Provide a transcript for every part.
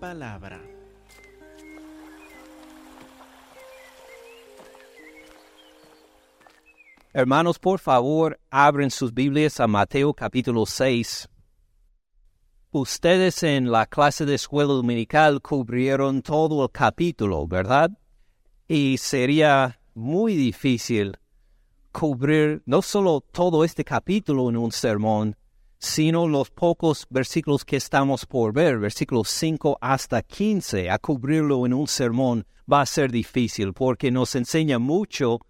palabra. Hermanos, por favor, abren sus Biblias a Mateo capítulo 6. Ustedes en la clase de escuela dominical cubrieron todo el capítulo, ¿verdad? Y sería muy difícil cubrir no solo todo este capítulo en un sermón, sino los pocos versículos que estamos por ver, versículos 5 hasta 15, a cubrirlo en un sermón va a ser difícil porque nos enseña mucho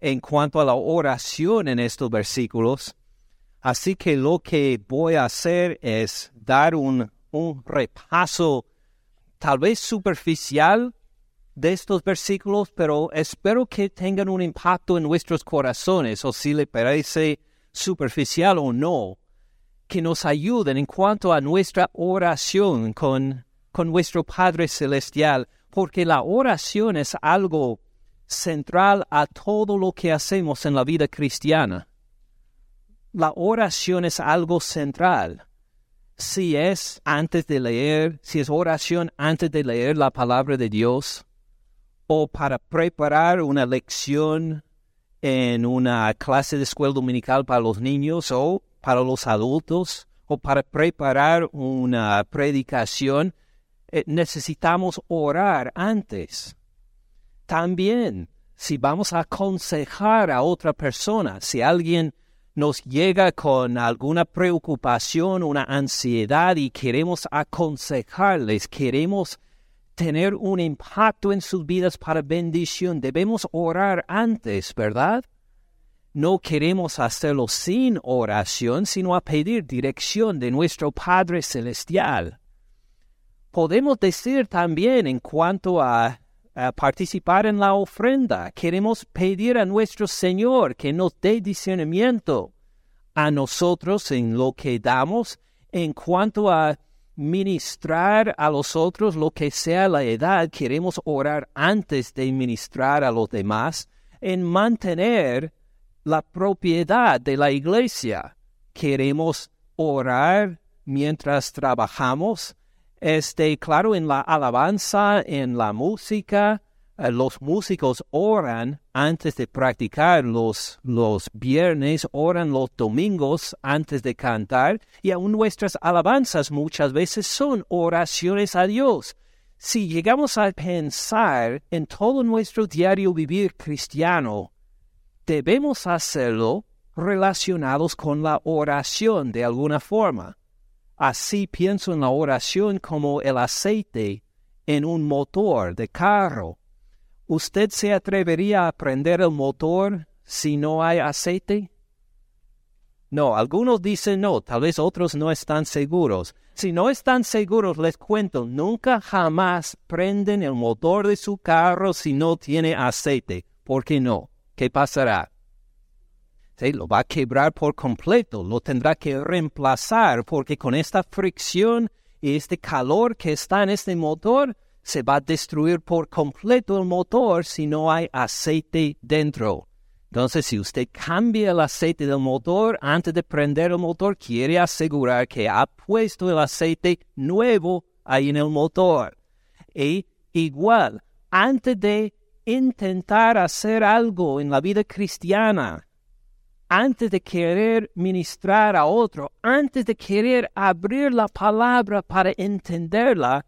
en cuanto a la oración en estos versículos. Así que lo que voy a hacer es dar un, repaso tal vez superficial de estos versículos, pero espero que tengan un impacto en nuestros corazones, o si le parece superficial o no, que nos ayuden en cuanto a nuestra oración con, con nuestro Padre Celestial, porque la oración es algo central a todo lo que hacemos en la vida cristiana. La oración es algo central. Si es antes de leer, si es oración antes de leer la palabra de Dios, o para preparar una lección en una clase de escuela dominical para los niños o para los adultos, o para preparar una predicación, eh, necesitamos orar antes. También, si vamos a aconsejar a otra persona, si alguien nos llega con alguna preocupación, una ansiedad y queremos aconsejarles, queremos tener un impacto en sus vidas para bendición, debemos orar antes, ¿verdad? No queremos hacerlo sin oración, sino a pedir dirección de nuestro Padre Celestial. Podemos decir también en cuanto a participar en la ofrenda. Queremos pedir a nuestro Señor que nos dé discernimiento a nosotros en lo que damos en cuanto a ministrar a los otros lo que sea la edad. Queremos orar antes de ministrar a los demás en mantener la propiedad de la iglesia. Queremos orar mientras trabajamos este, claro, en la alabanza, en la música, eh, los músicos oran antes de practicar los, los viernes, oran los domingos antes de cantar, y aún nuestras alabanzas muchas veces son oraciones a Dios. Si llegamos a pensar en todo nuestro diario vivir cristiano, debemos hacerlo relacionados con la oración de alguna forma. Así pienso en la oración como el aceite en un motor de carro. ¿Usted se atrevería a prender el motor si no hay aceite? No, algunos dicen no, tal vez otros no están seguros. Si no están seguros, les cuento, nunca jamás prenden el motor de su carro si no tiene aceite. ¿Por qué no? ¿Qué pasará? lo va a quebrar por completo, lo tendrá que reemplazar porque con esta fricción y este calor que está en este motor, se va a destruir por completo el motor si no hay aceite dentro. Entonces, si usted cambia el aceite del motor antes de prender el motor, quiere asegurar que ha puesto el aceite nuevo ahí en el motor. Y igual, antes de intentar hacer algo en la vida cristiana, antes de querer ministrar a otro, antes de querer abrir la palabra para entenderla,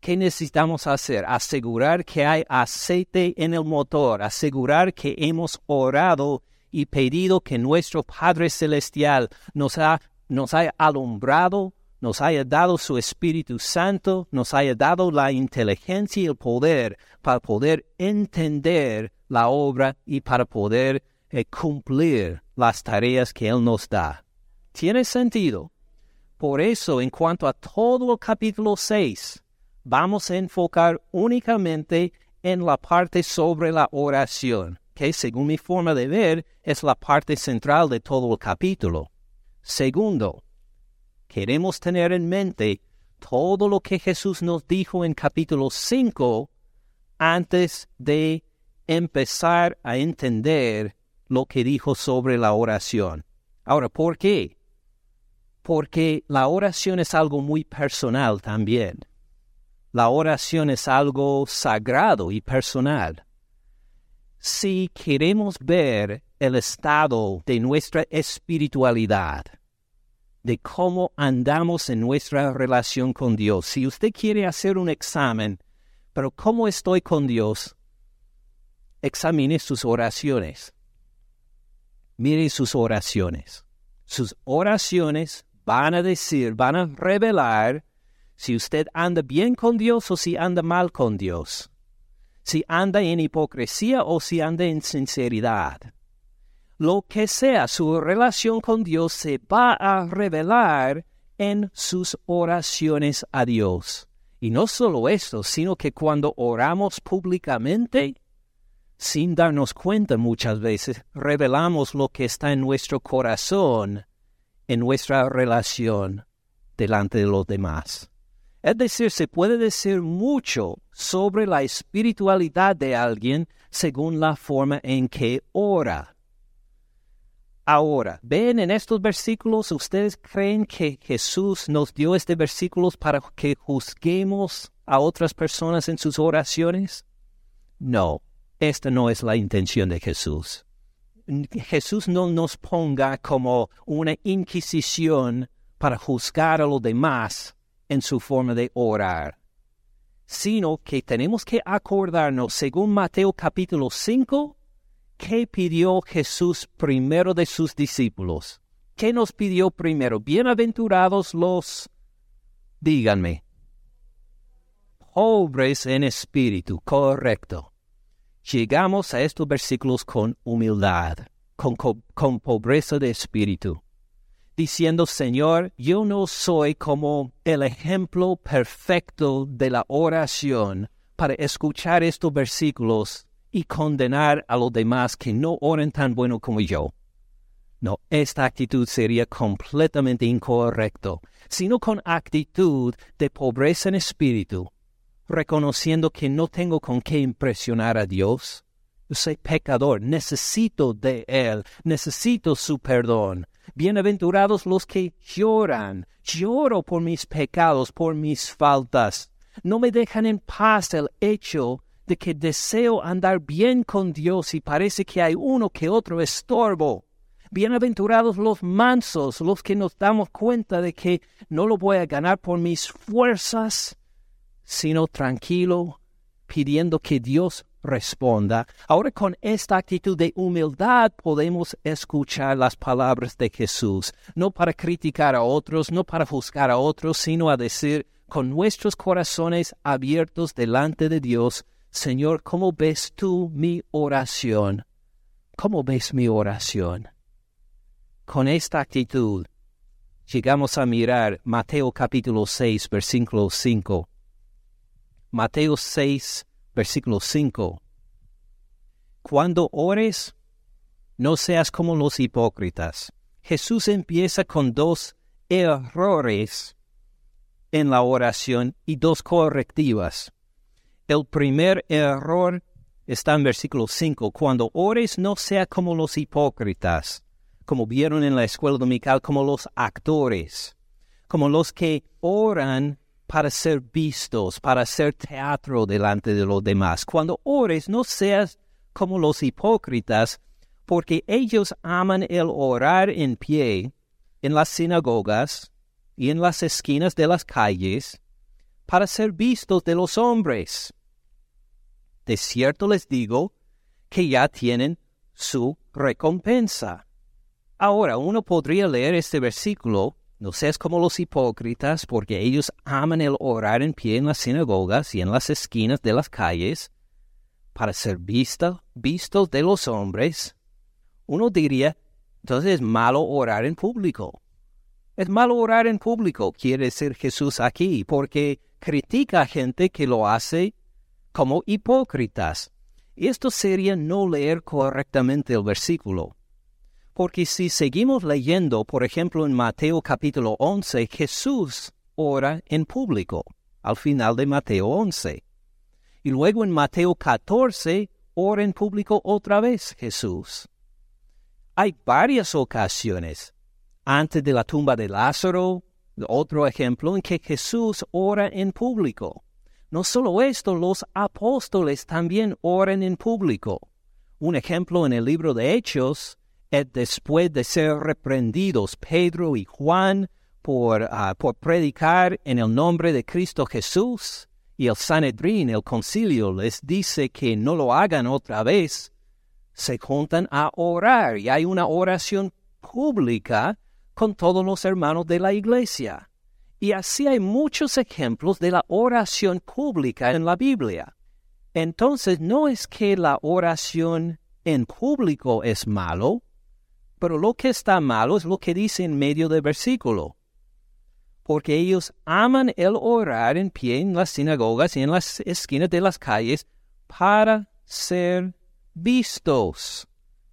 ¿qué necesitamos hacer? Asegurar que hay aceite en el motor, asegurar que hemos orado y pedido que nuestro Padre Celestial nos, ha, nos haya alumbrado, nos haya dado su Espíritu Santo, nos haya dado la inteligencia y el poder para poder entender la obra y para poder eh, cumplir las tareas que Él nos da. Tiene sentido. Por eso, en cuanto a todo el capítulo 6, vamos a enfocar únicamente en la parte sobre la oración, que según mi forma de ver es la parte central de todo el capítulo. Segundo, queremos tener en mente todo lo que Jesús nos dijo en capítulo 5 antes de empezar a entender lo que dijo sobre la oración. Ahora, ¿por qué? Porque la oración es algo muy personal también. La oración es algo sagrado y personal. Si queremos ver el estado de nuestra espiritualidad, de cómo andamos en nuestra relación con Dios, si usted quiere hacer un examen, pero ¿cómo estoy con Dios? Examine sus oraciones. Mire sus oraciones. Sus oraciones van a decir, van a revelar si usted anda bien con Dios o si anda mal con Dios. Si anda en hipocresía o si anda en sinceridad. Lo que sea su relación con Dios se va a revelar en sus oraciones a Dios. Y no solo esto, sino que cuando oramos públicamente, sin darnos cuenta muchas veces, revelamos lo que está en nuestro corazón, en nuestra relación delante de los demás. Es decir, se puede decir mucho sobre la espiritualidad de alguien según la forma en que ora. Ahora, ven en estos versículos, ¿ustedes creen que Jesús nos dio estos versículos para que juzguemos a otras personas en sus oraciones? No, esta no es la intención de Jesús. Jesús no nos ponga como una inquisición para juzgar a los demás en su forma de orar, sino que tenemos que acordarnos, según Mateo capítulo 5, ¿qué pidió Jesús primero de sus discípulos? ¿Qué nos pidió primero? Bienaventurados los, díganme, pobres en espíritu, correcto. Llegamos a estos versículos con humildad, con, con pobreza de espíritu diciendo, Señor, yo no soy como el ejemplo perfecto de la oración para escuchar estos versículos y condenar a los demás que no oren tan bueno como yo. No, esta actitud sería completamente incorrecto, sino con actitud de pobreza en espíritu, reconociendo que no tengo con qué impresionar a Dios. Yo soy pecador, necesito de Él, necesito su perdón, Bienaventurados los que lloran. Lloro por mis pecados, por mis faltas. No me dejan en paz el hecho de que deseo andar bien con Dios y parece que hay uno que otro estorbo. Bienaventurados los mansos, los que nos damos cuenta de que no lo voy a ganar por mis fuerzas, sino tranquilo, pidiendo que Dios responda. Ahora con esta actitud de humildad podemos escuchar las palabras de Jesús, no para criticar a otros, no para juzgar a otros, sino a decir con nuestros corazones abiertos delante de Dios, Señor, ¿cómo ves tú mi oración? ¿Cómo ves mi oración? Con esta actitud llegamos a mirar Mateo capítulo 6, versículo 5. Mateo 6, versículo 5. Cuando ores, no seas como los hipócritas. Jesús empieza con dos errores en la oración y dos correctivas. El primer error está en versículo 5. Cuando ores, no sea como los hipócritas, como vieron en la escuela dominical, como los actores, como los que oran para ser vistos, para hacer teatro delante de los demás. Cuando ores, no seas como los hipócritas, porque ellos aman el orar en pie en las sinagogas y en las esquinas de las calles para ser vistos de los hombres. De cierto les digo que ya tienen su recompensa. Ahora uno podría leer este versículo no seas como los hipócritas, porque ellos aman el orar en pie en las sinagogas y en las esquinas de las calles, para ser visto, vistos de los hombres. Uno diría, entonces es malo orar en público. Es malo orar en público, quiere decir Jesús aquí, porque critica a gente que lo hace como hipócritas. Y esto sería no leer correctamente el versículo. Porque si seguimos leyendo, por ejemplo, en Mateo capítulo 11, Jesús ora en público, al final de Mateo 11. Y luego en Mateo 14, ora en público otra vez Jesús. Hay varias ocasiones, antes de la tumba de Lázaro, otro ejemplo en que Jesús ora en público. No solo esto, los apóstoles también oran en público. Un ejemplo en el libro de Hechos es después de ser reprendidos Pedro y Juan por, ah, por predicar en el nombre de Cristo Jesús, y el Sanedrín, el concilio, les dice que no lo hagan otra vez, se juntan a orar y hay una oración pública con todos los hermanos de la iglesia. Y así hay muchos ejemplos de la oración pública en la Biblia. Entonces no es que la oración en público es malo, pero lo que está malo es lo que dice en medio del versículo. Porque ellos aman el orar en pie en las sinagogas y en las esquinas de las calles para ser vistos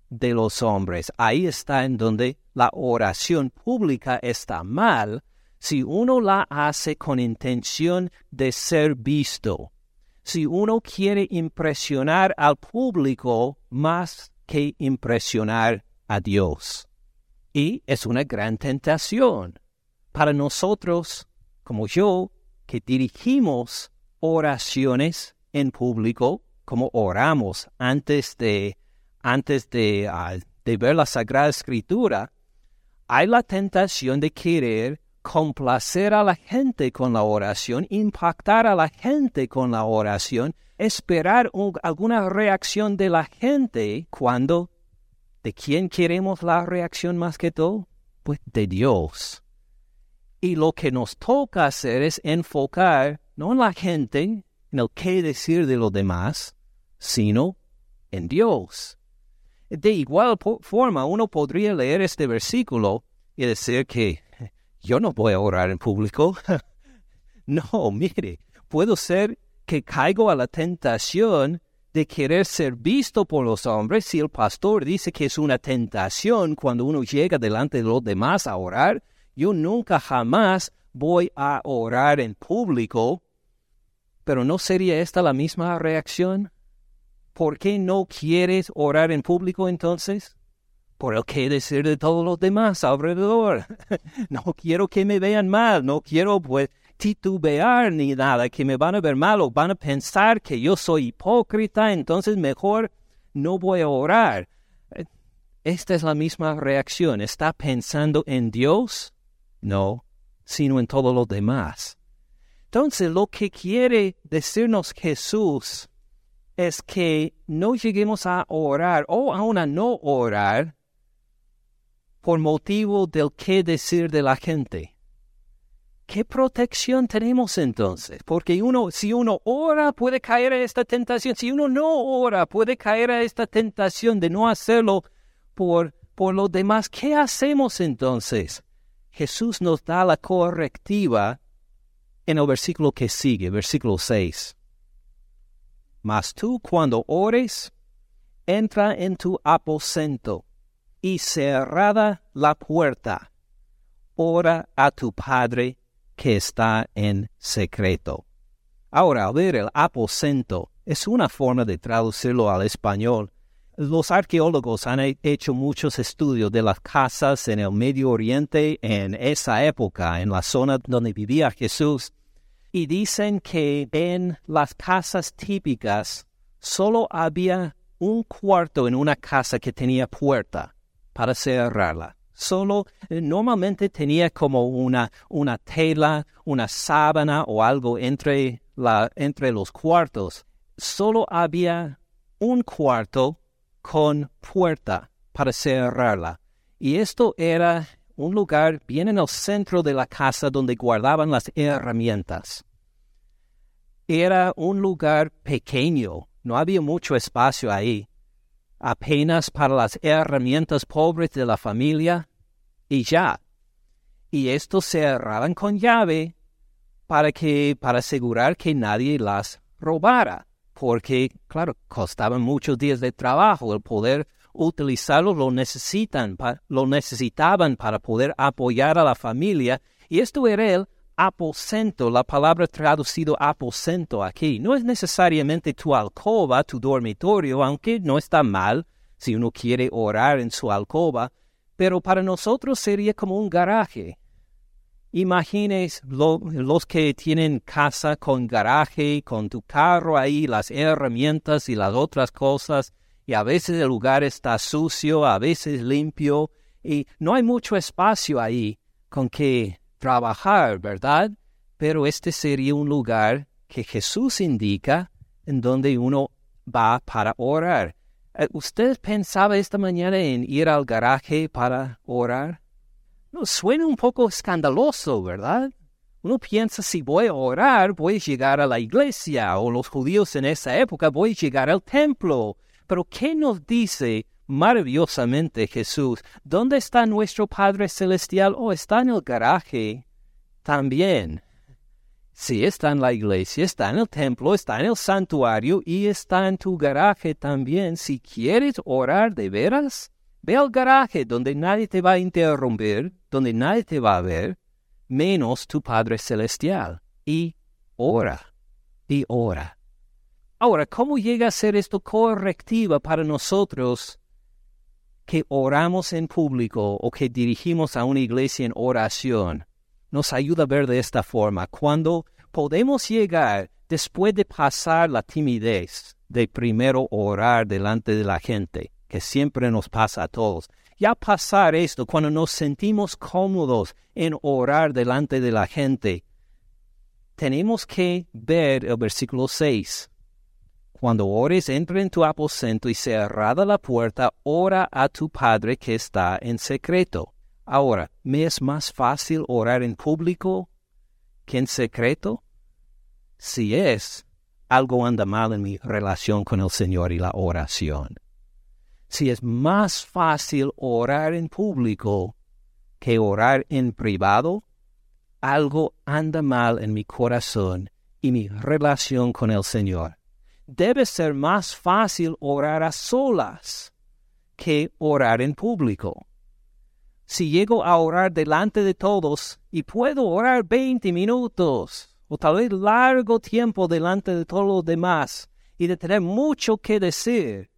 de los hombres. Ahí está en donde la oración pública está mal si uno la hace con intención de ser visto. Si uno quiere impresionar al público más que impresionar a Dios. Y es una gran tentación para nosotros, como yo, que dirigimos oraciones en público, como oramos antes de, antes de, ah, ver la Sagrada Escritura, hay la tentación de querer complacer a la gente con la oración, impactar a la gente con la oración, esperar alguna reacción de la gente cuando ¿de quién queremos la reacción más que todo? Pues de Dios. Y lo que nos toca hacer es enfocar no en la gente, en el qué decir de los demás, sino en Dios. De igual forma, uno podría leer este versículo y decir que yo no voy a orar en público. no, mire, puedo ser que caigo a la tentación de querer ser visto por los hombres si el pastor dice que es una tentación cuando uno llega delante de los demás a orar. Yo nunca jamás voy a orar en público. Pero ¿no sería esta la misma reacción? ¿Por qué no quieres orar en público entonces? Por el que decir de todos los demás alrededor. no quiero que me vean mal, no quiero pues titubear ni nada, que me van a ver mal van a pensar que yo soy hipócrita, entonces mejor no voy a orar. Esta es la misma reacción. ¿Está pensando en Dios? No, sino en todos los demás. Entonces lo que quiere decirnos Jesús es que no lleguemos a orar o aún a no orar por motivo del qué decir de la gente. ¿Qué protección tenemos entonces? Porque uno, si uno ora, puede caer a esta tentación. Si uno no ora, puede caer a esta tentación de no hacerlo por, por los demás. ¿Qué hacemos entonces? Jesús nos da la correctiva en el versículo que sigue, versículo 6. Mas tú cuando ores, entra en tu aposento y cerrada la puerta, ora a tu Padre que está en secreto. Ahora, a ver, el aposento es una forma de traducirlo al español. Los arqueólogos han hecho muchos estudios de las casas en el Medio Oriente en esa época, en la zona donde vivía Jesús, y dicen que en las casas típicas solo había un cuarto en una casa que tenía puerta para cerrarla. Solo eh, normalmente tenía como una, una tela, una sábana o algo entre, la, entre los cuartos. Solo había un cuarto con puerta para cerrarla. Y esto era un lugar bien en el centro de la casa donde guardaban las herramientas. Era un lugar pequeño, no había mucho espacio ahí apenas para las herramientas pobres de la familia y ya. Y estos se cerraban con llave para que para asegurar que nadie las robara, porque claro, costaban muchos días de trabajo el poder utilizarlo lo necesitan lo necesitaban para poder apoyar a la familia y esto era el aposento, la palabra traducido aposento aquí, no es necesariamente tu alcoba, tu dormitorio, aunque no está mal si uno quiere orar en su alcoba, pero para nosotros sería como un garaje. Imagines los que tienen casa con garaje, con tu carro ahí, las herramientas y las otras cosas, y a veces el lugar está sucio, a veces limpio, y no hay mucho espacio ahí con que trabajar, ¿verdad? Pero este sería un lugar que Jesús indica en donde uno va para orar. Eh, ¿Usted pensaba esta mañana en ir al garaje para orar? No, suena un poco escandaloso, ¿verdad? Uno piensa si voy a orar, voy a llegar a la iglesia, o los judíos en esa época voy a llegar al templo. Pero ¿qué nos dice maravillosamente Jesús? ¿Dónde está nuestro Padre Celestial? ¿O oh, está en el garaje también? Sí, está en la iglesia, está en el templo, está en el santuario y está en tu garaje también. Si quieres orar de veras, Ve al garaje donde nadie te va a interrumpir, donde nadie te va a ver, menos tu Padre Celestial, y ora, y ora. Ahora, ¿cómo llega a ser esto correctiva para nosotros que oramos en público o que dirigimos a una iglesia en oración? Nos ayuda a ver de esta forma. Cuando podemos llegar después de pasar la timidez de primero orar delante de la gente, que siempre nos pasa a todos. Ya pasar esto, cuando nos sentimos cómodos en orar delante de la gente, tenemos que ver el versículo 6. Cuando ores, entra en tu aposento y cerrada la puerta, ora a tu Padre que está en secreto. Ahora, ¿me es más fácil orar en público que en secreto? Si es, algo anda mal en mi relación con el Señor y la oración si es más fácil orar en público que orar en privado, algo anda mal en mi corazón y mi relación con el Señor. Debe ser más fácil orar a solas que orar en público. Si llego a orar delante de todos y puedo orar 20 minutos o tal vez largo tiempo delante de todos los demás y de tener mucho que decir,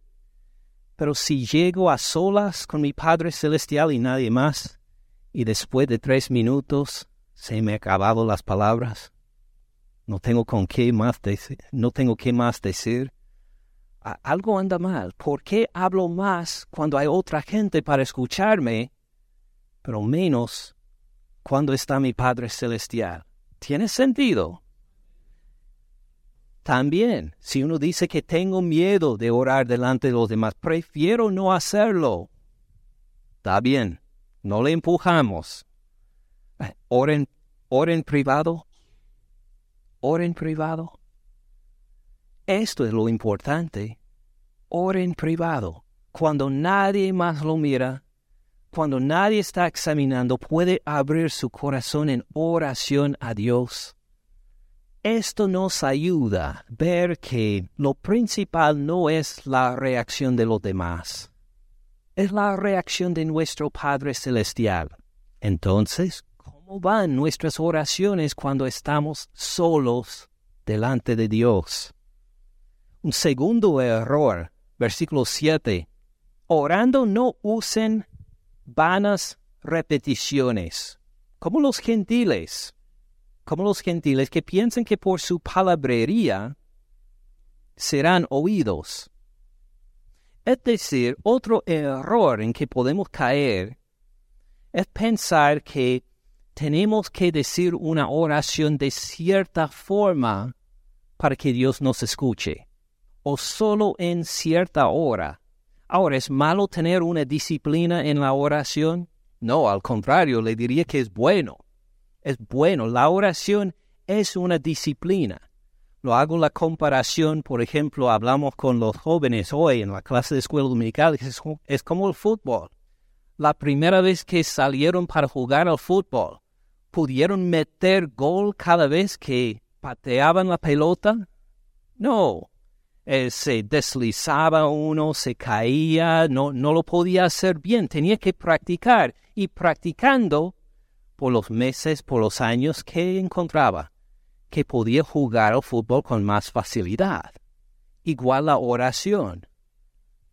pero si llego a solas con mi Padre Celestial y nadie más, y después de tres minutos se me han acabado las palabras, no tengo con qué más decir, no tengo qué más decir, algo anda mal. ¿Por qué hablo más cuando hay otra gente para escucharme, pero menos cuando está mi Padre Celestial? ¿Tiene sentido? También, si uno dice que tengo miedo de orar delante de los demás, prefiero no hacerlo. Está bien, no le empujamos. Eh, oren, oren privado. Oren privado. Esto es lo importante. Oren privado. Cuando nadie más lo mira, cuando nadie está examinando, puede abrir su corazón en oración a Dios esto nos ayuda a ver que lo principal no es la reacción de los demás, es la reacción de nuestro Padre Celestial. Entonces, ¿cómo van nuestras oraciones cuando estamos solos delante de Dios? Un segundo error, versículo 7. Orando no usen vanas repeticiones, como los gentiles como los gentiles que piensan que por su palabrería serán oídos. Es decir, otro error en que podemos caer es pensar que tenemos que decir una oración de cierta forma para que Dios nos escuche, o solo en cierta hora. Ahora, ¿es malo tener una disciplina en la oración? No, al contrario, le diría que es bueno es bueno. La oración es una disciplina. Lo hago la comparación, por ejemplo, hablamos con los jóvenes hoy en la clase de escuela dominical, es, como el fútbol. La primera vez que salieron para jugar al fútbol, ¿pudieron meter gol cada vez que pateaban la pelota? No. Eh, se deslizaba uno, se caía, no, no lo podía hacer bien, tenía que practicar. Y practicando por los meses, por los años que encontraba que podía jugar al fútbol con más facilidad. Igual la oración.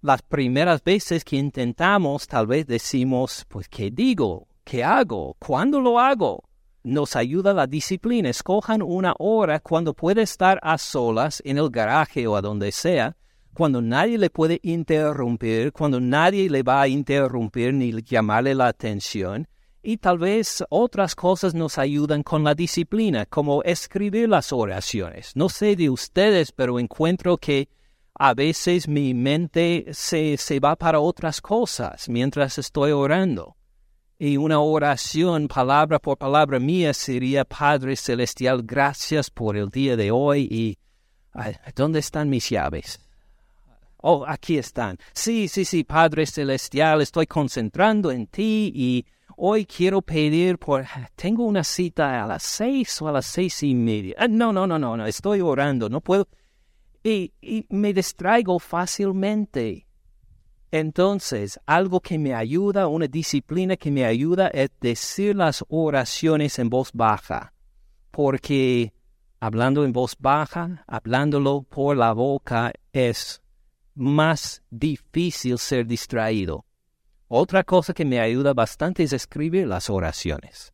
Las primeras veces que intentamos, tal vez decimos, pues, ¿qué digo? ¿Qué hago? ¿Cuándo lo hago? Nos ayuda la disciplina. Escojan una hora cuando puede estar a solas en el garaje o a donde sea, cuando nadie le puede interrumpir, cuando nadie le va a interrumpir ni llamarle la atención. Y tal vez otras cosas nos ayudan con la disciplina, como escribir las oraciones. No sé de ustedes, pero encuentro que a veces mi mente se, se va para otras cosas mientras estoy orando. Y una oración palabra por palabra mía sería, Padre Celestial, gracias por el día de hoy y... ¿Dónde están mis llaves? Oh, aquí están. Sí, sí, sí, Padre Celestial, estoy concentrando en ti y hoy quiero pedir por... Tengo una cita a las seis o a las seis y media. Ah, no, no, no, no, no, estoy orando, no puedo... Y, y me distraigo fácilmente. Entonces, algo que me ayuda, una disciplina que me ayuda es decir las oraciones en voz baja, porque hablando en voz baja, hablándolo por la boca, es más difícil ser distraído. Otra cosa que me ayuda bastante es escribir las oraciones,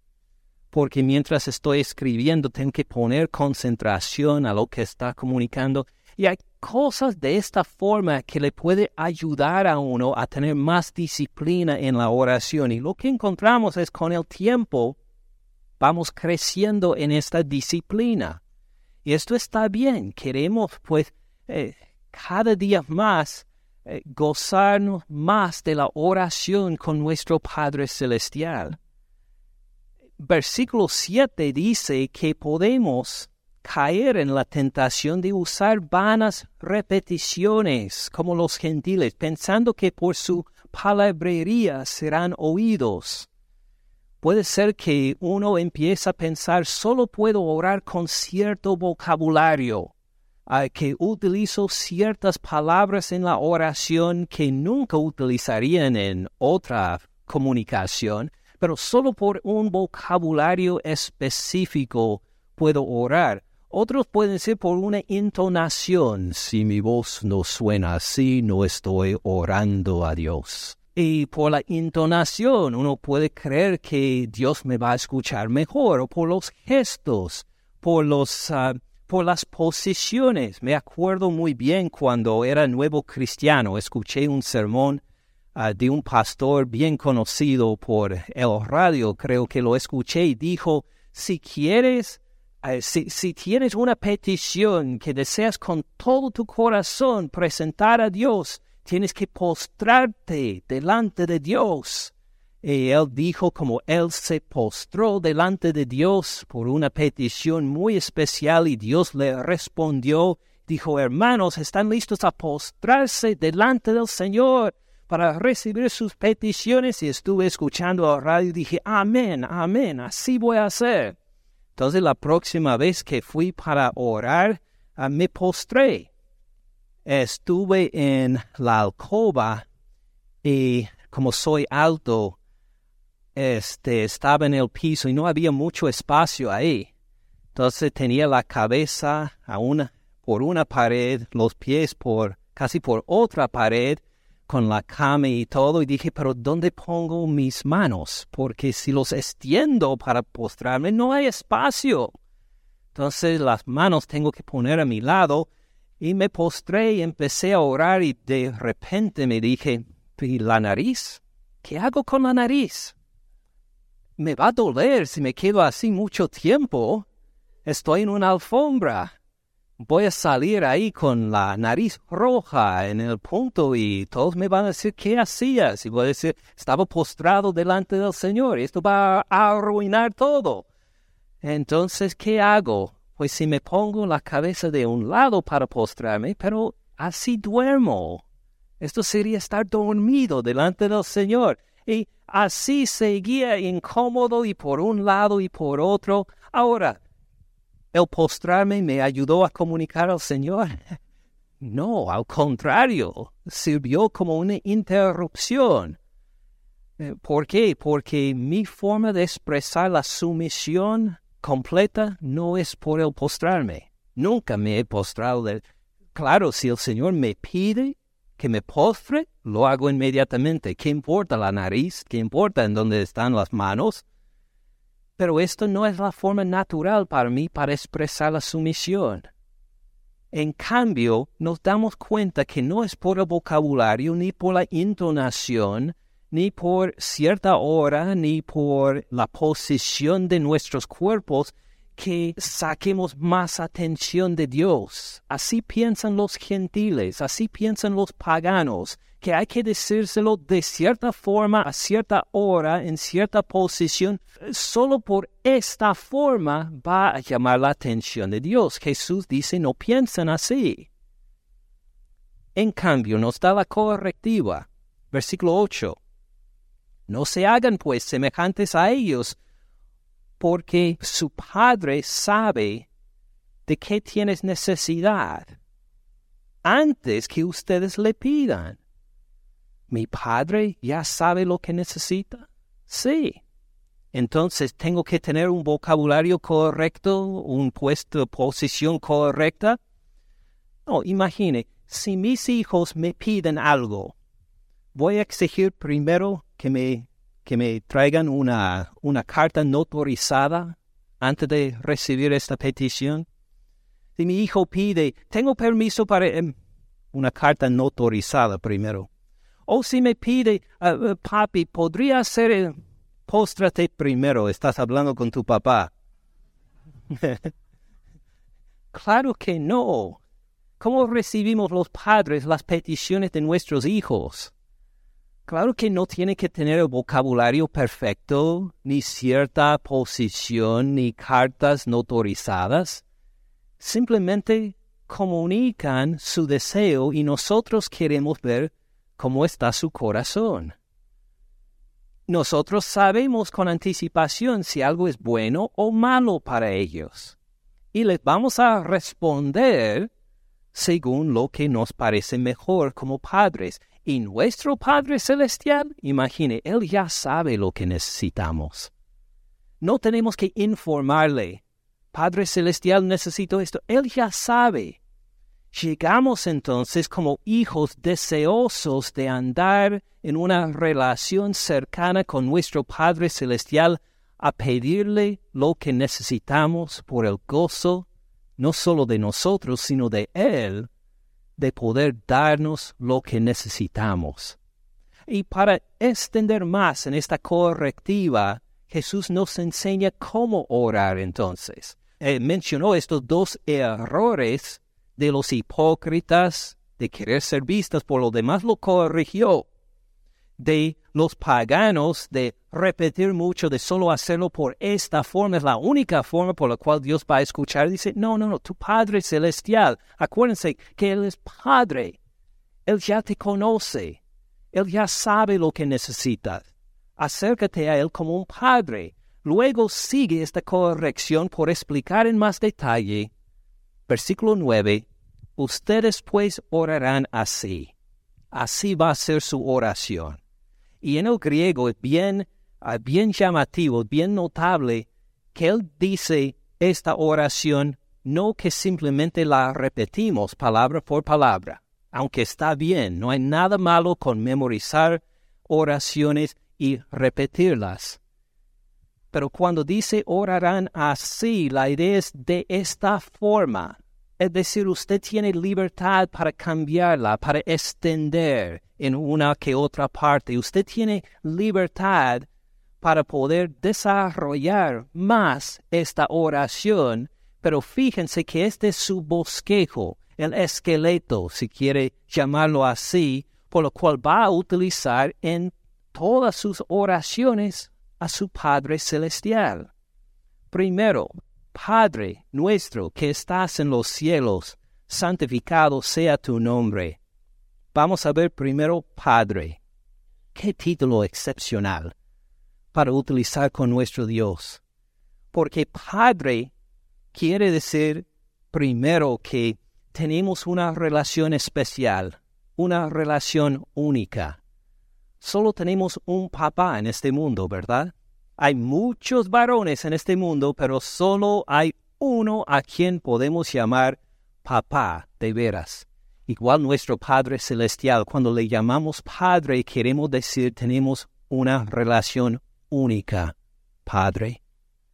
porque mientras estoy escribiendo tengo que poner concentración a lo que está comunicando y hay cosas de esta forma que le puede ayudar a uno a tener más disciplina en la oración. Y lo que encontramos es con el tiempo vamos creciendo en esta disciplina. Y esto está bien. Queremos pues eh, cada día más eh, gozarnos más de la oración con nuestro Padre Celestial. Versículo 7 dice que podemos caer en la tentación de usar vanas repeticiones como los gentiles, pensando que por su palabrería serán oídos. Puede ser que uno empiece a pensar, solo puedo orar con cierto vocabulario, que utilizo ciertas palabras en la oración que nunca utilizarían en otra comunicación, pero solo por un vocabulario específico puedo orar. Otros pueden ser por una intonación. Si mi voz no suena así, no estoy orando a Dios. Y por la intonación uno puede creer que Dios me va a escuchar mejor, o por los gestos, por los ah, por las posiciones. Me acuerdo muy bien cuando era nuevo cristiano, escuché un sermón ah, de un pastor bien conocido por el radio, creo que lo escuché y dijo, si quieres si, tienes una petición que deseas con todo tu corazón presentar a Dios, tienes que postrarte delante de Dios. Y él dijo como él se postró delante de Dios por una petición muy especial y Dios le respondió, dijo, hermanos, ¿están listos a postrarse delante del Señor para recibir sus peticiones? Y estuve escuchando a radio y dije, amén, amén, así voy a hacer. Entonces la próxima vez que fui para orar, ah, me postré. Estuve en la alcoba y como soy alto, este, estaba en el piso y no había mucho espacio ahí. Entonces tenía la cabeza a una, por una pared, los pies por casi por otra pared con la cama y todo, y dije, pero ¿dónde pongo mis manos? Porque si los extiendo para postrarme, no hay espacio. Entonces las manos tengo que poner a mi lado, y me postré y empecé a orar, y de repente me dije, ¿y la nariz? ¿Qué hago con la nariz? Me va a doler si me quedo así mucho tiempo. Estoy en una alfombra voy a salir ahí con la nariz roja en el punto y todos me van a decir qué hacías y voy a decir estaba postrado delante del Señor y esto va a arruinar todo. Entonces, ¿qué hago? Pues si me pongo la cabeza de un lado para postrarme, pero así duermo. Esto sería estar dormido delante del Señor. Y así seguía incómodo y por un lado y por otro. Ahora, el postrarme me ayudó a comunicar al Señor. No, al contrario, sirvió como una interrupción. Eh, ¿Por qué? Porque mi forma de expresar la sumisión completa no es por el postrarme. Nunca me he postrado. Claro, si el Señor me pide que me postre, lo hago inmediatamente. ¿Qué importa la nariz? ¿Qué importa en dónde están las manos? Pero esto no es la forma natural para mí para expresar la sumisión. En cambio, nos damos cuenta que no es por el vocabulario, ni por la intonación, ni por cierta hora, ni por la posición de nuestros cuerpos, que saquemos más atención de Dios. Así piensan los gentiles, así piensan los paganos, que hay que decírselo de cierta forma, a cierta hora, en cierta posición. Solo por esta forma va a llamar la atención de Dios. Jesús dice, no piensan así. En cambio, nos da la correctiva. Versículo 8. No se hagan pues semejantes a ellos, porque su Padre sabe de qué tienes necesidad antes que ustedes le pidan. ¿Mi Padre ya sabe lo que necesita? Sí. Entonces tengo que tener un vocabulario correcto, un puesto, posición correcta. No, imagine, si mis hijos me piden algo, voy a exigir primero que me que me traigan una, una carta notarizada antes de recibir esta petición? Si mi hijo pide, tengo permiso para em, una carta notarizada primero. O si me pide, ah, ah, papi, ¿podría hacer el póstrate primero? Estás hablando con tu papá. claro que no. ¿Cómo recibimos los padres las peticiones de nuestros hijos? Claro que no tiene que tener el vocabulario perfecto, ni cierta posición, ni cartas notorizadas. Simplemente comunican su deseo y nosotros queremos ver cómo está su corazón. Nosotros sabemos con anticipación si algo es bueno o malo para ellos. Y les vamos a responder según lo que nos parece mejor como padres. Y nuestro Padre Celestial, imagine, Él ya sabe lo que necesitamos. No tenemos que informarle, Padre Celestial, necesito esto. Él ya sabe. Llegamos entonces como hijos deseosos de andar en una relación cercana con nuestro Padre Celestial a pedirle lo que necesitamos por el gozo, no solo de nosotros, sino de Él, de poder darnos lo que necesitamos. Y para extender más en esta correctiva, Jesús nos enseña cómo orar entonces. Eh, mencionó estos dos errores de los hipócritas de querer ser vistas por los demás, lo corrigió de los paganos de repetir mucho, de solo hacerlo por esta forma, es la única forma por la cual Dios va a escuchar. Dice, no, no, no, tu Padre Celestial, acuérdense que Él es Padre, Él ya te conoce, Él ya sabe lo que necesitas. Acércate a Él como un Padre. Luego sigue esta corrección por explicar en más detalle. Versículo 9. Ustedes pues orarán así. Así va a ser su oración. Y en el griego es bien, ah, bien llamativo, bien notable que él dice esta oración no que simplemente la repetimos palabra por palabra, aunque está bien, no hay nada malo con memorizar oraciones y repetirlas. Pero cuando dice orarán así, la idea es de esta forma. Es decir, usted tiene libertad para cambiarla, para extender en una que otra parte. Usted tiene libertad para poder desarrollar más esta oración, pero fíjense que este es su bosquejo, el esqueleto, si quiere llamarlo así, por lo cual va a utilizar en todas sus oraciones a su Padre Celestial. Primero, Padre nuestro que estás en los cielos, santificado sea tu nombre. Vamos a ver primero Padre. Qué título excepcional para utilizar con nuestro Dios. Porque Padre quiere decir primero que tenemos una relación especial, una relación única. Solo tenemos un papá en este mundo, ¿verdad? Hay muchos varones en este mundo, pero solo hay uno a quien podemos llamar papá de veras. Igual nuestro Padre Celestial, cuando le llamamos Padre, queremos decir tenemos una relación única. Padre,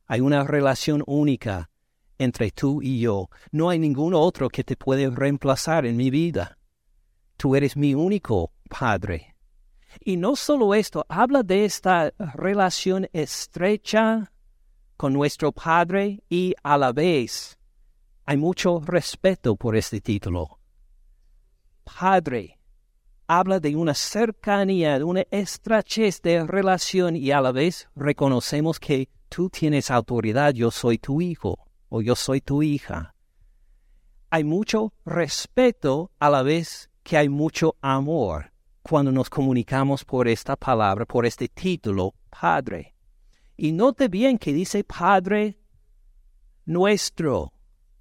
Hay una relación única entre tú y yo. No hay ningún otro que te puede reemplazar en mi vida. Tú eres mi único Padre. Y no solo esto, habla de esta relación estrecha con nuestro Padre y a la vez hay mucho respeto por este título. Padre habla de una cercanía, de una estrechez de relación y a la vez reconocemos que tú tienes autoridad, yo soy tu hijo o yo soy tu hija. Hay mucho respeto a la vez que hay mucho amor cuando nos comunicamos por esta palabra, por este título, Padre. Y note bien que dice Padre nuestro.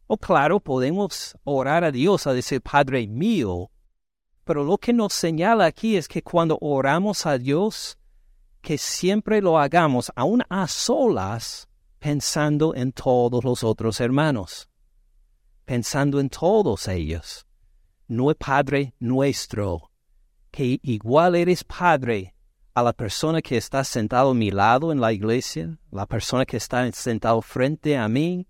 O claro, podemos orar a Dios a decir Padre mío, pero lo que nos señala aquí es que cuando oramos a Dios, que siempre lo hagamos aún a solas, pensando en todos los otros hermanos, pensando en todos ellos. No Padre nuestro, que igual eres Padre a la persona que está sentado a mi lado en la iglesia, la persona que está sentado frente a mí,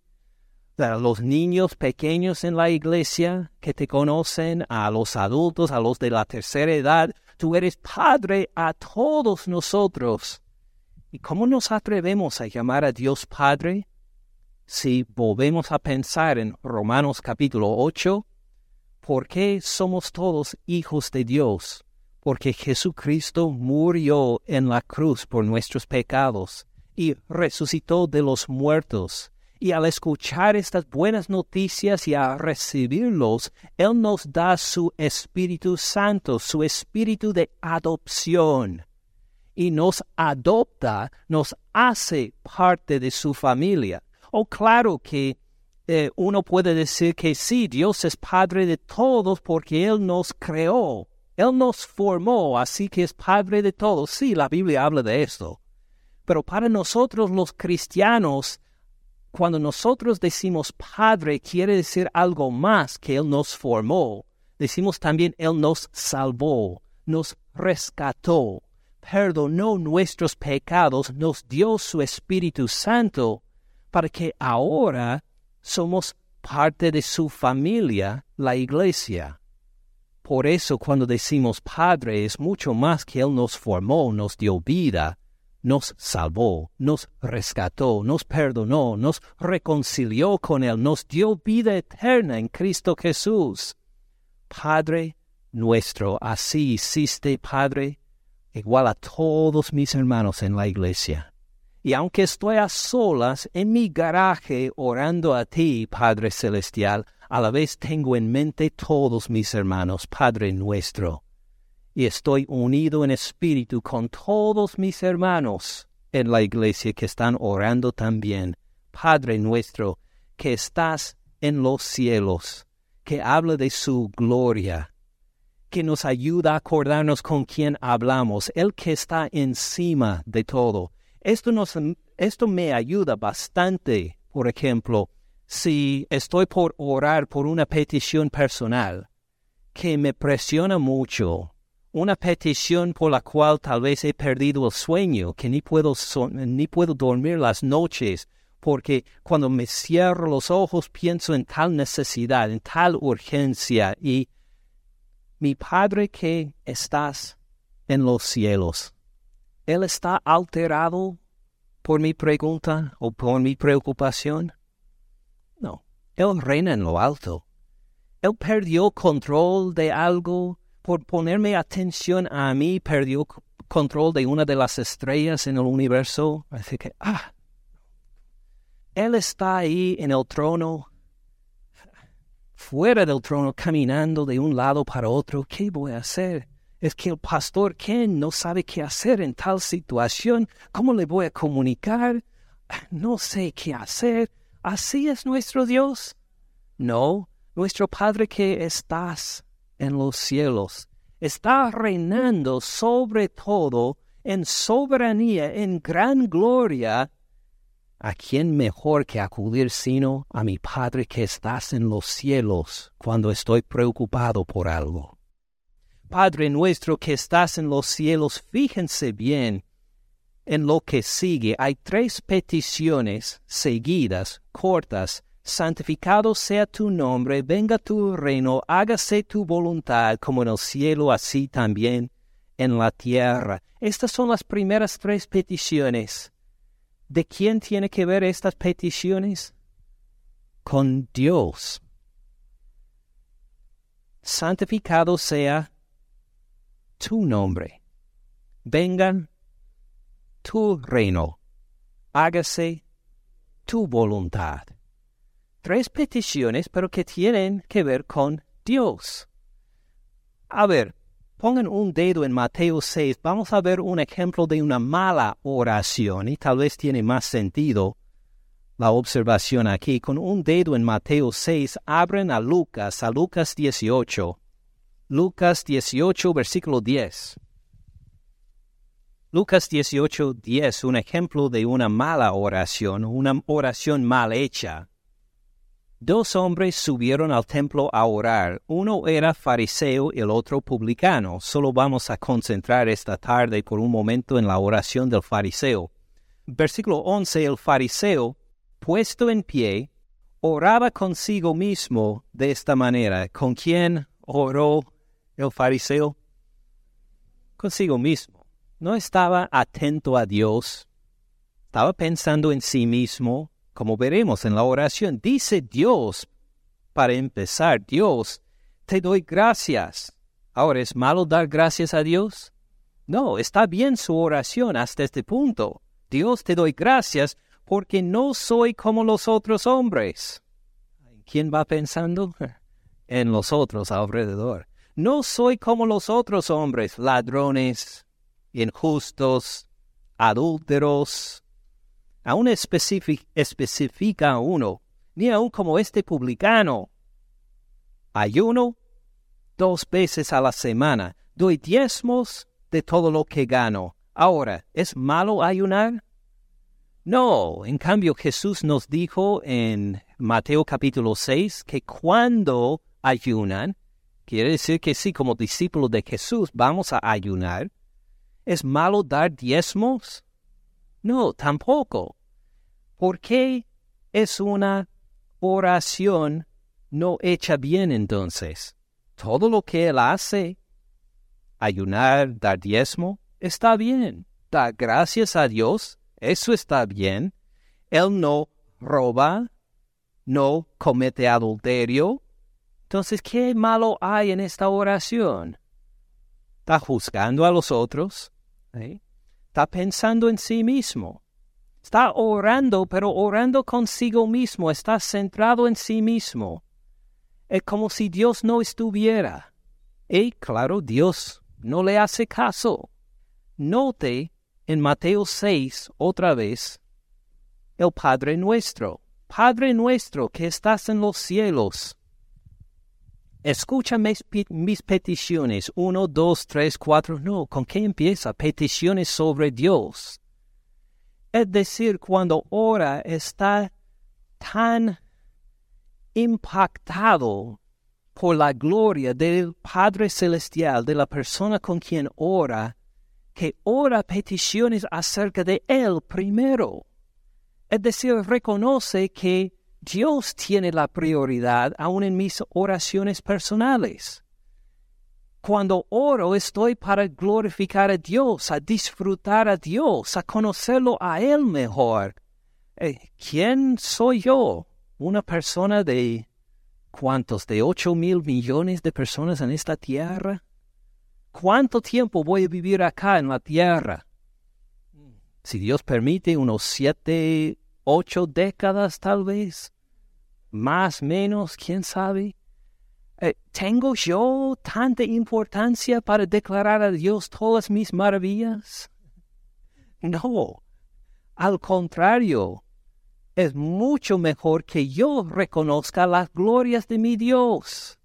a los niños pequeños en la iglesia que te conocen, a los adultos, a los de la tercera edad, tú eres Padre a todos nosotros. ¿Y cómo nos atrevemos a llamar a Dios Padre? Si volvemos a pensar en Romanos capítulo 8, ¿por qué somos todos hijos de Dios? Porque Jesucristo murió en la cruz por nuestros pecados y resucitó de los muertos. Y al escuchar estas buenas noticias y a recibirlos, Él nos da su Espíritu Santo, su Espíritu de adopción y nos adopta, nos hace parte de su familia. O claro que eh, uno puede decir que sí, Dios es Padre de todos porque Él nos creó, Él nos formó, así que es Padre de todos. Sí, la Biblia habla de esto. Pero para nosotros los cristianos, cuando nosotros decimos Padre, quiere decir algo más que Él nos formó. Decimos también Él nos salvó, nos rescató perdonó nuestros pecados, nos dio su Espíritu Santo, para que ahora somos parte de su familia, la iglesia. Por eso cuando decimos Padre es mucho más que Él nos formó, nos dio vida, nos salvó, nos rescató, nos perdonó, nos reconcilió con Él, nos dio vida eterna en Cristo Jesús. Padre nuestro, así hiciste, Padre, igual a todos mis hermanos en la iglesia. Y aunque estoy a solas en mi garaje orando a ti, Padre Celestial, a la vez tengo en mente todos mis hermanos, Padre nuestro. Y estoy unido en espíritu con todos mis hermanos en la iglesia que están orando también. Padre nuestro, que estás en los cielos, que habla de su gloria, que nos ayuda a acordarnos con quién hablamos, el que está encima de todo. Esto, nos, esto me ayuda bastante, por ejemplo, si estoy por orar por una petición personal que me presiona mucho, una petición por la cual tal vez he perdido el sueño, que ni puedo, ni puedo dormir las noches, porque cuando me cierro los ojos pienso en tal necesidad, en tal urgencia, y mi Padre que estás en los cielos, ¿Él está alterado por mi pregunta o por mi preocupación? No, Él reina en lo alto. Él perdió control de algo por ponerme atención a mí, perdió control de una de las estrellas en el universo. Así que, ah, Él está ahí en el trono fuera del trono caminando de un lado para otro, ¿qué voy a hacer? Es que el pastor Ken no sabe qué hacer en tal situación. ¿Cómo le voy a comunicar? No sé qué hacer. ¿Así es nuestro Dios? No, nuestro Padre que estás en los cielos está reinando sobre todo en soberanía, en gran gloria, ¿A quién mejor que acudir sino a mi Padre que estás en los cielos cuando estoy preocupado por algo? Padre nuestro que estás en los cielos, fíjense bien en lo que sigue hay tres peticiones seguidas, cortas. Santificado sea tu nombre, venga tu reino, hágase tu voluntad como en el cielo, así también en la tierra. Estas son las primeras tres peticiones. ¿De quién tiene que ver estas peticiones? Con Dios. Santificado sea tu nombre. Vengan tu reino. Hágase tu voluntad. Tres peticiones, pero que tienen que ver con Dios. A ver, pongan un dedo en Mateo 6. Vamos a ver un ejemplo de una mala oración y tal vez tiene más sentido la observación aquí. Con un dedo en Mateo 6, abren a Lucas, a Lucas 18. Lucas 18, versículo 10. Lucas 18, 10, un ejemplo de una mala oración, una oración mal hecha. Dos hombres subieron al templo a orar. Uno era fariseo y el otro publicano. Solo vamos a concentrar esta tarde por un momento en la oración del fariseo. Versículo 11. El fariseo, puesto en pie, oraba consigo mismo de esta manera. ¿Con quién oró el fariseo? Consigo mismo no estaba atento a Dios, estaba pensando en sí mismo, como veremos en la oración. Dice Dios, para empezar, Dios, te doy gracias. Ahora, ¿es malo dar gracias a Dios? No, está bien su oración hasta este punto. Dios, te doy gracias porque no soy como los otros hombres. ¿Quién va pensando? En los otros alrededor. No soy como los otros hombres, ladrones, injustos, adúlteros. Aún especifica uno, ni aun como este publicano. Ayuno dos veces a la semana, doy diezmos de todo lo que gano. Ahora, ¿es malo ayunar? No, en cambio Jesús nos dijo en Mateo capítulo 6 que cuando ayunan, quiere decir que sí, como discípulos de Jesús vamos a ayunar, ¿Es malo dar diezmos? No, tampoco. ¿Por qué es una oración no hecha bien entonces? Todo lo que él hace, ayunar, dar diezmo, está bien. Da gracias a Dios, eso está bien. Él no roba, no comete adulterio. Entonces, ¿qué malo hay en esta oración? ¿Está juzgando a los otros? ¿eh? Está pensando en sí mismo. Está orando, pero orando consigo mismo. Está centrado en sí mismo. Es como si Dios no estuviera. Y claro, Dios no le hace caso. Note en Mateo 6 otra vez el Padre nuestro. Padre nuestro que estás en los cielos Escucha mis, peticiones. Uno, dos, tres, cuatro. No, ¿con qué empieza? Peticiones sobre Dios. Es decir, cuando ora está tan impactado por la gloria del Padre Celestial, de la persona con quien ora, que ora peticiones acerca de Él primero. Es decir, reconoce que Dios tiene la prioridad aún en mis oraciones personales. Cuando oro estoy para glorificar a Dios, a disfrutar a Dios, a conocerlo a Él mejor. Eh, ¿Quién soy yo? Una persona de cuántos, de ocho mil millones de personas en esta tierra. ¿Cuánto tiempo voy a vivir acá en la tierra? Si Dios permite, unos siete, ocho décadas tal vez, más, menos, quién sabe. Eh, ¿Tengo yo tanta importancia para declarar a Dios todas mis maravillas? No, al contrario, es mucho mejor que yo reconozca las glorias de mi Dios.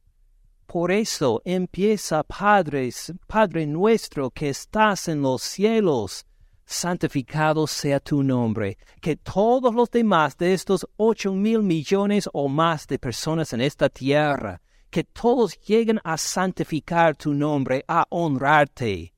Por eso empieza, Padres, Padre nuestro que estás en los cielos, santificado sea tu nombre, que todos los demás de estos ocho mil millones o más de personas en esta tierra, que todos lleguen a santificar tu nombre, a honrarte,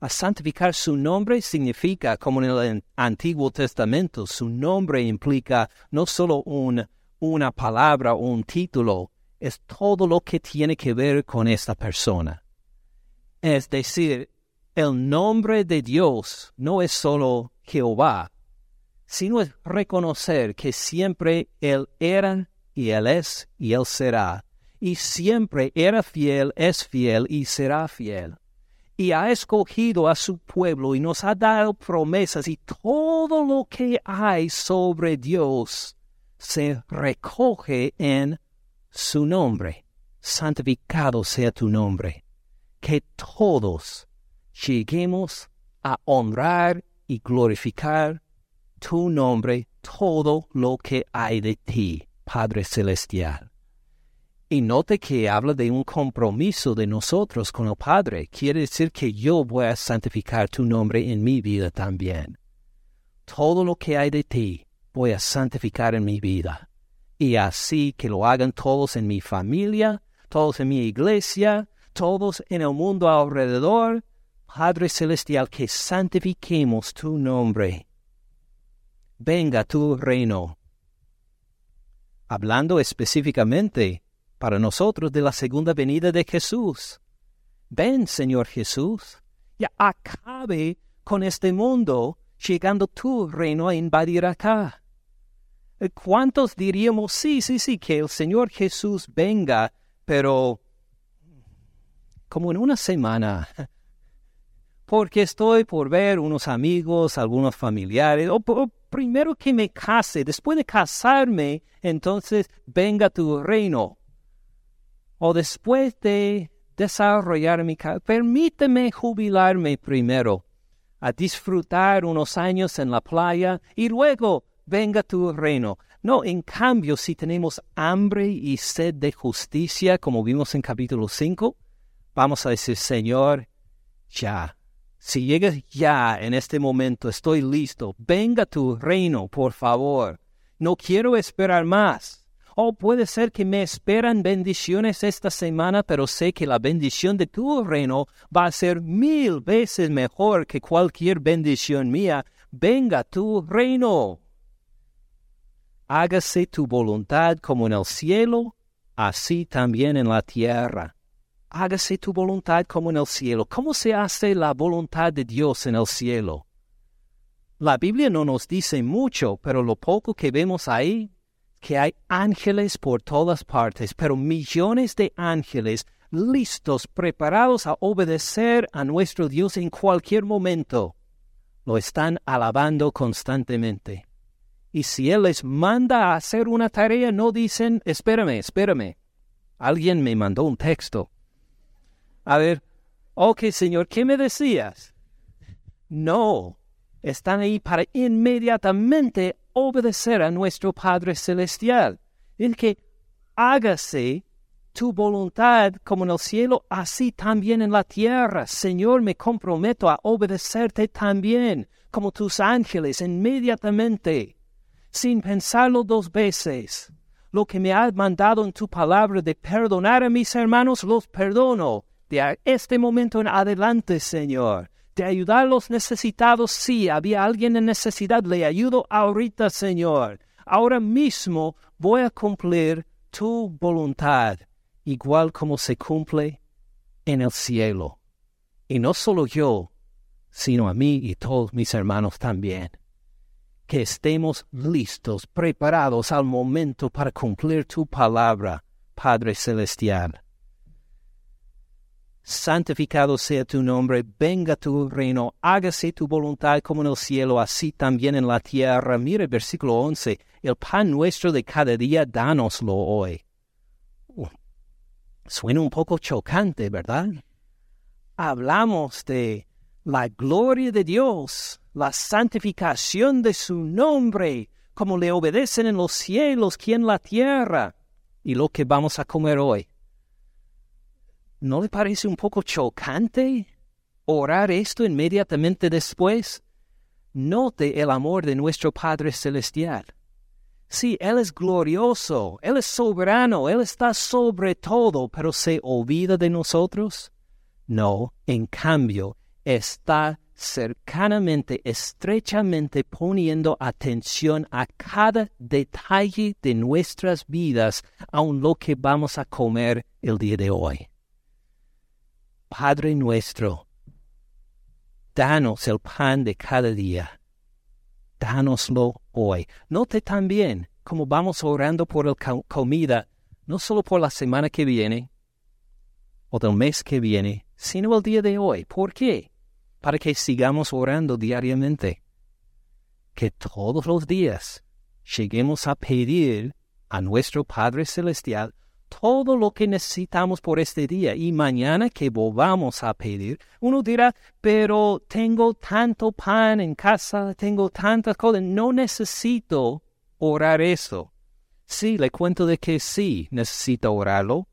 A santificar su nombre significa, como en el Antiguo Testamento, su nombre implica no solo un, una palabra o un título, es todo lo que tiene que ver con esta persona. Es decir, el nombre de Dios no es solo Jehová, sino es reconocer que siempre Él era y Él es y Él será, y siempre era fiel, es fiel y será fiel y ha escogido a su pueblo y nos ha dado promesas y todo lo que hay sobre Dios se recoge en su nombre. Santificado sea tu nombre. Que todos lleguemos a honrar y glorificar tu nombre, todo lo que hay de ti, Padre Celestial. Y note que habla de un compromiso de nosotros con el Padre. Quiere decir que yo voy a santificar tu nombre en mi vida también. Todo lo que hay de ti voy a santificar en mi vida. Y así que lo hagan todos en mi familia, todos en mi iglesia, todos en el mundo alrededor. Padre Celestial, que santifiquemos tu nombre. Venga tu reino. Hablando específicamente para nosotros de la segunda venida de Jesús. Ven, Señor Jesús, ya acabe con este mundo, llegando tu reino a invadir acá. ¿Cuántos diríamos, sí, sí, sí, que el Señor Jesús venga, pero como en una semana? Porque estoy por ver unos amigos, algunos familiares, o, primero que me case, después de casarme, entonces venga tu reino o después de desarrollar mi carrera, permíteme jubilarme primero, a disfrutar unos años en la playa y luego venga tu reino. No, en cambio, si tenemos hambre y sed de justicia, como vimos en capítulo 5, vamos a decir, Señor, ya, si llegas ya en este momento, estoy listo, venga tu reino, por favor. No quiero esperar más. O puede ser que me esperan bendiciones esta semana, pero sé que la bendición de tu reino va a ser mil veces mejor que cualquier bendición mía. Venga tu reino. Hágase tu voluntad como en el cielo, así también en la tierra. Hágase tu voluntad como en el cielo. ¿Cómo se hace la voluntad de Dios en el cielo? La Biblia no nos dice mucho, pero lo poco que vemos ahí que hay ángeles por todas partes, pero millones de ángeles listos, preparados a obedecer a nuestro Dios en cualquier momento. Lo están alabando constantemente. Y si Él les manda a hacer una tarea, no dicen, espérame, espérame. Alguien me mandó un texto. A ver, ok, Señor, ¿qué me decías? No, están ahí para inmediatamente obedecer a nuestro Padre Celestial, el que hágase tu voluntad como en el cielo, así también en la tierra. Señor, me comprometo a obedecerte también, como tus ángeles, inmediatamente, sin pensarlo dos veces. Lo que me has mandado en tu palabra de perdonar a mis hermanos, los perdono. De este momento en adelante, Señor de ayudar a los necesitados, sí, había alguien en necesidad, le ayudo ahorita, Señor. Ahora mismo voy a cumplir tu voluntad, igual como se cumple en el cielo. Y no solo yo, sino a mí y todos mis hermanos también. Que estemos listos, preparados al momento para cumplir tu palabra, Padre Celestial santificado sea tu nombre, venga tu reino, hágase tu voluntad como en el cielo, así también en la tierra. Mire versículo 11, el pan nuestro de cada día, dánoslo hoy. Suena un poco chocante, ¿verdad? Hablamos de la gloria de Dios, la santificación de su nombre, como le obedecen en los cielos que en la tierra, y lo que vamos a comer hoy ¿No le parece un poco chocante orar esto inmediatamente después? Note el amor de nuestro Padre Celestial. Sí, Él es glorioso, Él es soberano, Él está sobre todo, pero ¿se olvida de nosotros? No, en cambio, está cercanamente, estrechamente poniendo atención a cada detalle de nuestras vidas, aun lo que vamos a comer el día de hoy. Padre nuestro, danos el pan de cada día. Dánoslo hoy. Note también como vamos orando por la comida, no solo por la semana que viene o del mes que viene, sino el día de hoy. ¿Por qué? Para que sigamos orando diariamente. Que todos los días lleguemos a pedir a nuestro Padre Celestial todo lo que necesitamos por este día y mañana que volvamos a pedir, uno dirá, pero tengo tanto pan en casa, tengo tantas cosas, no necesito orar eso. Sí, le cuento de que sí necesito orarlo.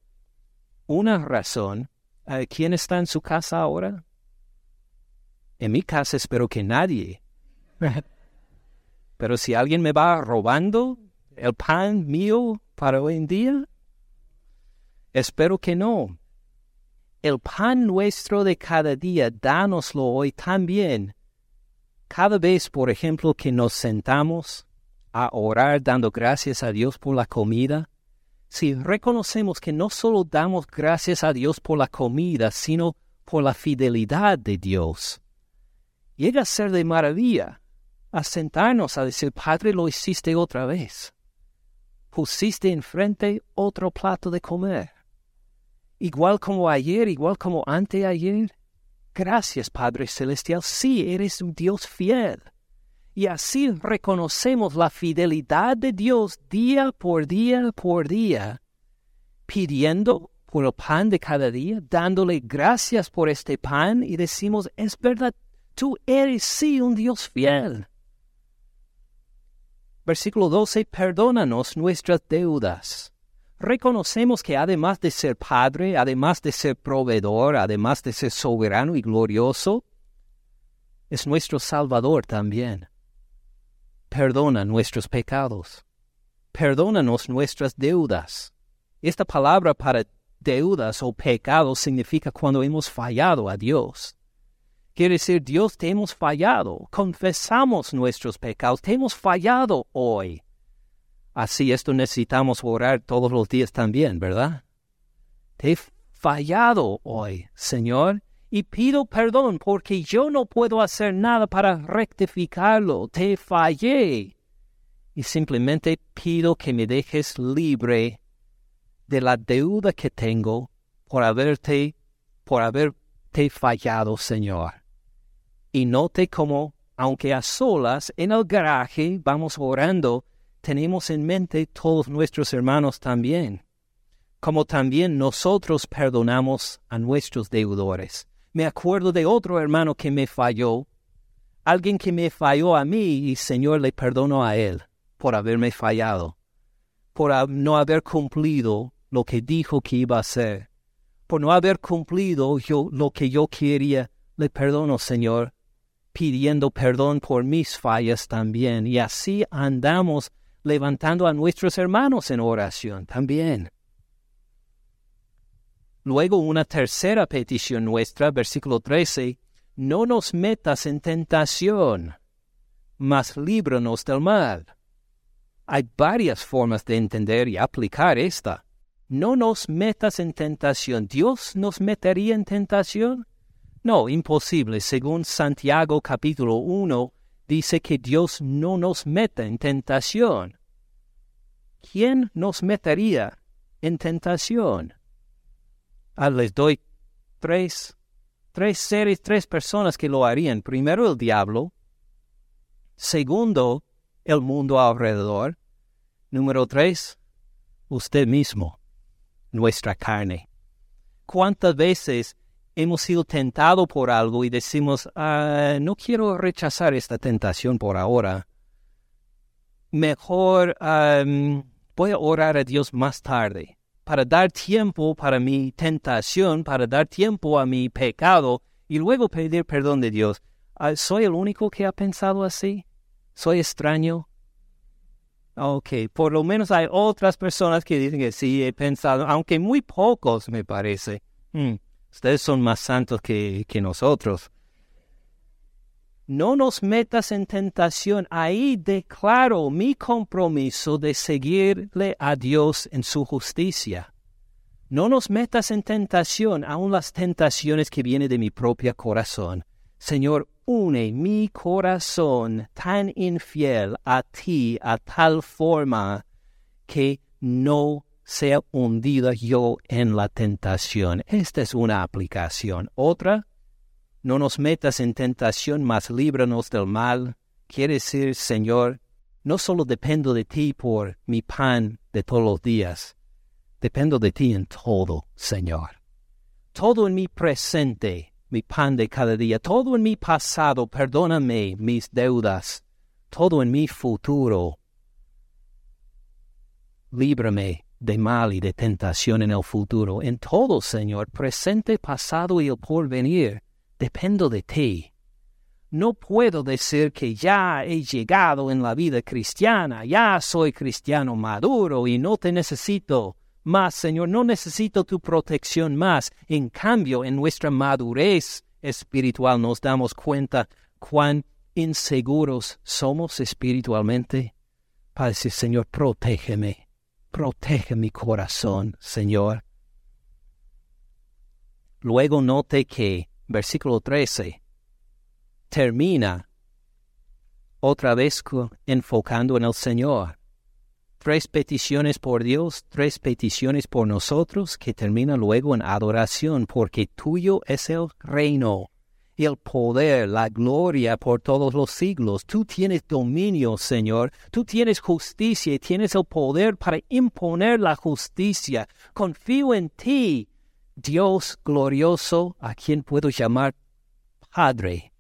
Una razón, eh, ¿quién está en su casa ahora? En mi casa espero que nadie. Pero si alguien me va robando el pan mío para hoy en día, Espero que no. El pan nuestro de cada día, dánoslo hoy también. Cada vez, por ejemplo, que nos sentamos a orar dando gracias a Dios por la comida, si reconocemos que no solo damos gracias a Dios por la comida, sino por la fidelidad de Dios, llega a ser de maravilla a sentarnos a decir, Padre, lo hiciste otra vez. Pusiste enfrente otro plato de comer igual como ayer, igual como anteayer. Gracias, Padre Celestial, sí eres un Dios fiel. Y así reconocemos la fidelidad de Dios día por día por día, pidiendo por el pan de cada día, dándole gracias por este pan y decimos, es verdad, tú eres sí un Dios fiel. Versículo 12, perdónanos nuestras deudas reconocemos que además de ser Padre, además de ser proveedor, además de ser soberano y glorioso, es nuestro Salvador también. Perdona nuestros pecados. Perdónanos nuestras deudas. Esta palabra para deudas o pecados significa cuando hemos fallado a Dios. Quiere decir, Dios, te hemos fallado. Confesamos nuestros pecados. Te hemos fallado hoy. Así esto necesitamos orar todos los días también, ¿verdad? Te he fallado hoy, Señor, y pido perdón porque yo no puedo hacer nada para rectificarlo. Te fallé. Y simplemente pido que me dejes libre de la deuda que tengo por haberte, por haberte fallado, Señor. Y note cómo, aunque a solas en el garaje vamos orando, tenemos en mente todos nuestros hermanos también, como también nosotros perdonamos a nuestros deudores. Me acuerdo de otro hermano que me falló, alguien que me falló a mí y Señor le perdono a él por haberme fallado, por no haber cumplido lo que dijo que iba a hacer, por no haber cumplido yo, lo que yo quería. Le perdono, Señor, pidiendo perdón por mis fallas también. Y así andamos levantando a nuestros hermanos en oración también. Luego una tercera petición nuestra, versículo 13, no nos metas en tentación, mas líbranos del mal. Hay varias formas de entender y aplicar esta. No nos metas en tentación. ¿Dios nos metería en tentación? No, imposible. Según Santiago capítulo 1, dice que Dios no nos mete en tentación. ¿Quién nos metería en tentación? Ah, les doy tres, tres seres, tres personas que lo harían. Primero el diablo. Segundo, el mundo alrededor. Número tres, usted mismo, nuestra carne. ¿Cuántas veces hemos sido tentados por algo y decimos, ah, no quiero rechazar esta tentación por ahora. Mejor voy a orar a Dios más tarde, para dar tiempo para mi tentación, para dar tiempo a mi pecado y luego pedir perdón de Dios. Ah, ¿Soy el único que ha pensado así? ¿Soy extraño? Ok, por lo menos hay otras personas que dicen que sí, he pensado, aunque muy pocos me parece. Hmm. Ustedes son más santos que, que nosotros. no nos metas en tentación. Ahí declaro mi compromiso de seguirle a Dios en su justicia. No nos metas en tentación, aun las tentaciones que vienen de mi propio corazón. Señor, une mi corazón tan infiel a ti a tal forma que no sea hundida yo en la tentación. Esta es una aplicación. Otra, no nos metas en tentación, mas líbranos del mal. Quiere decir, Señor, no solo dependo de ti por mi pan de todos los días, dependo de ti en todo, Señor. Todo en mi presente, mi pan de cada día, todo en mi pasado, perdóname mis deudas, todo en mi futuro. Líbrame de mal y de tentación en el futuro, en todo, Señor, presente, pasado y el porvenir, dependo de ti. No puedo decir que ya he llegado en la vida cristiana, ya soy cristiano maduro y no te necesito más, Señor, no necesito tu protección más. En cambio, en nuestra madurez espiritual nos damos cuenta cuán inseguros somos espiritualmente. Decir, Señor, protégeme, protege mi corazón, Señor. Luego note que, versículo 13, termina otra vez enfocando en el Señor. Tres peticiones por Dios, tres peticiones por nosotros, que termina luego en adoración, porque tuyo es el reino, el poder, la gloria por todos los siglos. Tú tienes dominio, Señor. Tú tienes justicia y tienes el poder para imponer la justicia. Confío en ti, Dios glorioso, a quien puedo llamar Padre.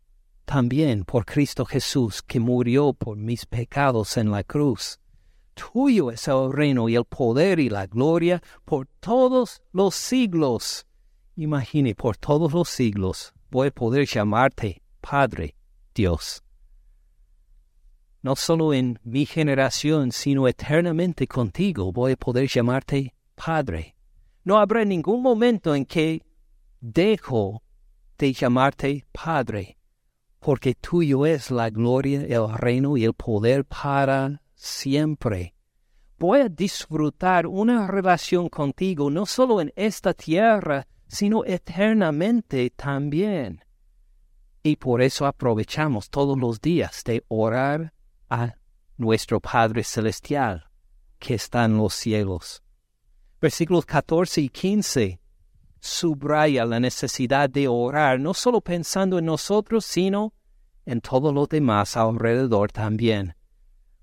También por Cristo Jesús, que murió por mis pecados en la cruz. Tuyo es el reino y el poder y la gloria por todos los siglos. Imagine, por todos los siglos voy a poder llamarte Padre Dios. No solo en mi generación, sino eternamente contigo voy a poder llamarte Padre. No habrá ningún momento en que dejo de llamarte Padre, porque tuyo es la gloria, el reino y el poder para siempre. Voy a disfrutar una relación contigo no solo en esta tierra, sino eternamente también. Y por eso aprovechamos todos los días de orar a nuestro Padre Celestial que está en los cielos. Versículos 14 y 15 subraya la necesidad de orar, no solo pensando en nosotros, sino en todos los demás alrededor también.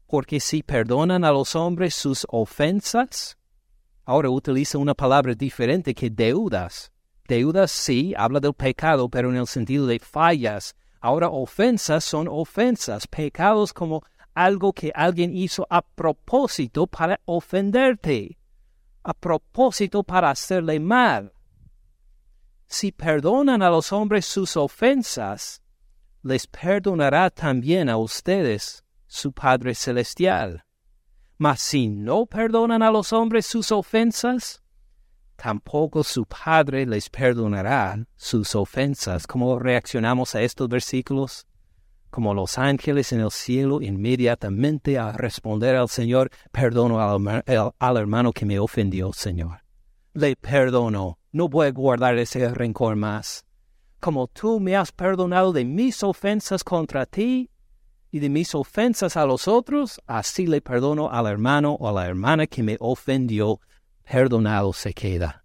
Porque si perdonan a los hombres sus ofensas, ahora utiliza una palabra diferente que deudas. Deudas sí, habla del pecado, pero en el sentido de fallas. Ahora ofensas son ofensas, pecados como algo que alguien hizo a propósito para ofenderte, a propósito para hacerle mal. Si perdonan a los hombres sus ofensas, les perdonará también a ustedes su Padre Celestial. Mas si no perdonan a los hombres sus ofensas, tampoco su Padre les perdonará sus ofensas. ¿Cómo reaccionamos a estos versículos? Como los ángeles en el cielo inmediatamente a responder al Señor, perdono al, hermano que me ofendió, Señor. Le perdono, no voy a guardar ese rencor más. Como tú me has perdonado de mis ofensas contra ti y de mis ofensas a los otros, así le perdono al hermano o a la hermana que me ofendió perdonado se queda.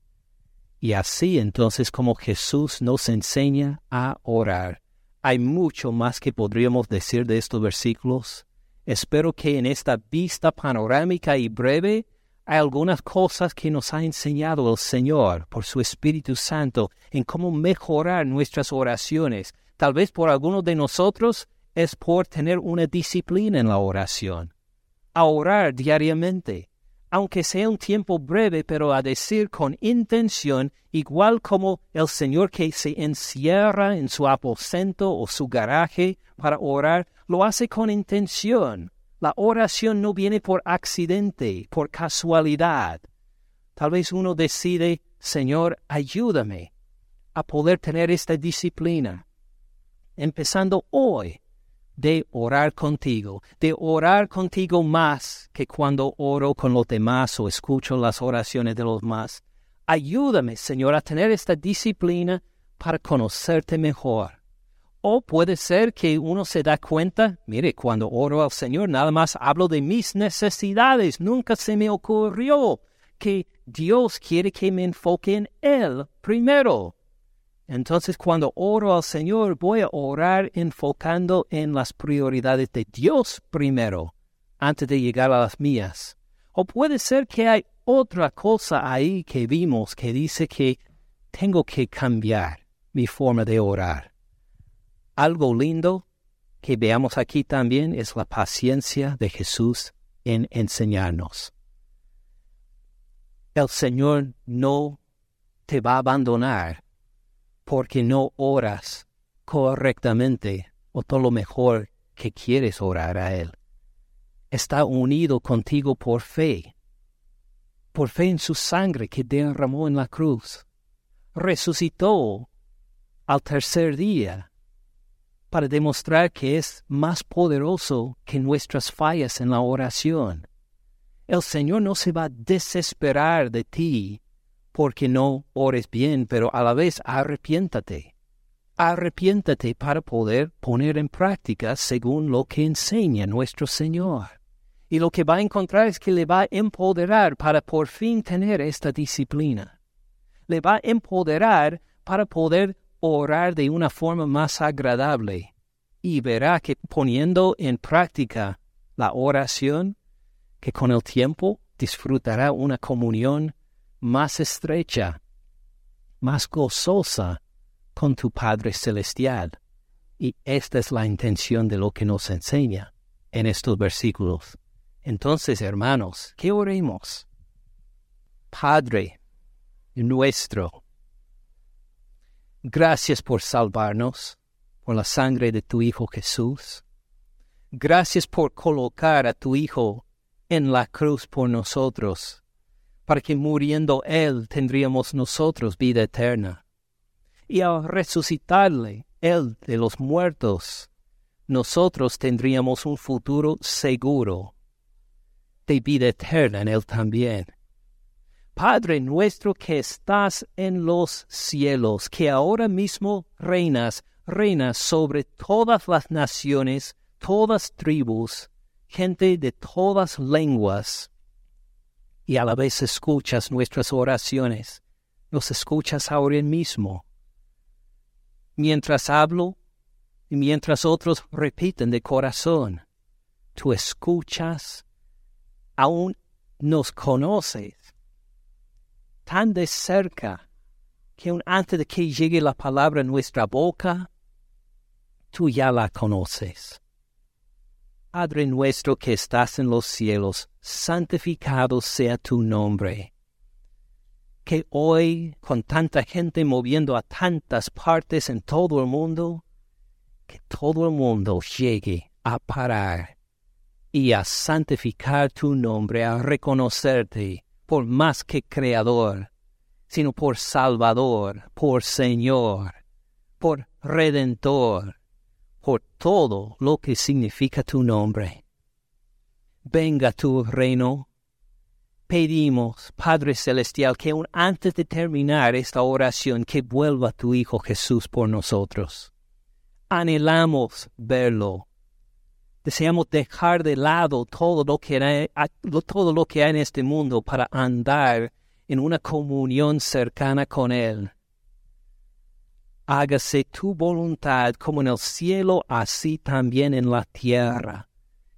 Y así entonces como Jesús nos enseña a orar. Hay mucho más que podríamos decir de estos versículos. Espero que en esta vista panorámica y breve hay algunas cosas que nos ha enseñado el Señor por su Espíritu Santo en cómo mejorar nuestras oraciones. Tal vez por algunos de nosotros es por tener una disciplina en la oración. A orar diariamente, aunque sea un tiempo breve, pero a decir con intención, igual como el Señor que se encierra en su aposento o su garaje para orar, lo hace con intención. La oración no viene por accidente, por casualidad. Tal vez uno decide, Señor, ayúdame a poder tener esta disciplina. Empezando hoy, de orar contigo, de orar contigo más que cuando oro con los demás o escucho las oraciones de los demás. Ayúdame, Señor, a tener esta disciplina para conocerte mejor. O puede ser que uno se da cuenta, mire, cuando oro al Señor nada más hablo de mis necesidades, nunca se me ocurrió que Dios quiere que me enfoque en Él primero. Entonces cuando oro al Señor voy a orar enfocando en las prioridades de Dios primero, antes de llegar a las mías. O puede ser que hay otra cosa ahí que vimos que dice que tengo que cambiar mi forma de orar. Algo lindo que veamos aquí también es la paciencia de Jesús en enseñarnos. El Señor no te va a abandonar porque no oras correctamente o todo lo mejor que quieres orar a Él. Está unido contigo por fe, por fe en su sangre que derramó en la cruz. Resucitó al tercer día para demostrar que es más poderoso que nuestras fallas en la oración. El Señor no se va a desesperar de ti porque no ores bien, pero a la vez arrepiéntate. Arrepiéntate para poder poner en práctica según lo que enseña nuestro Señor. Y lo que va a encontrar es que le va a empoderar para por fin tener esta disciplina. Le va a empoderar para poder orar de una forma más agradable. Y verá que poniendo en práctica la oración, que con el tiempo disfrutará una comunión más estrecha, más gozosa con tu Padre Celestial. Y esta es la intención de lo que nos enseña en estos versículos. Entonces, hermanos, ¿qué oremos? Padre nuestro, gracias por salvarnos, por la sangre de tu Hijo Jesús. Gracias por colocar a tu Hijo en la cruz por nosotros para que muriendo Él tendríamos nosotros vida eterna. Y al resucitarle Él de los muertos, nosotros tendríamos un futuro seguro de vida eterna en Él también. Padre nuestro que estás en los cielos, que ahora mismo reinas, reinas sobre todas las naciones, todas tribus, gente de todas lenguas, y a la vez escuchas nuestras oraciones. Nos escuchas ahora mismo. Mientras hablo y mientras otros repiten de corazón, tú escuchas, aún nos conoces tan de cerca que aun antes de que llegue la palabra a nuestra boca, tú ya la conoces. Padre nuestro que estás en los cielos, santificado sea tu nombre. Que hoy, con tanta gente moviendo a tantas partes en todo el mundo, que todo el mundo llegue a parar y a santificar tu nombre, a reconocerte por más que Creador, sino por Salvador, por Señor, por Redentor, por todo lo que significa tu nombre. Venga tu reino. Pedimos, Padre Celestial, que aun antes de terminar esta oración, que vuelva tu Hijo Jesús por nosotros. Anhelamos verlo. Deseamos dejar de lado todo lo que hay, todo lo que hay en este mundo para andar en una comunión cercana con Él hágase tu voluntad como en el cielo, así también en la tierra.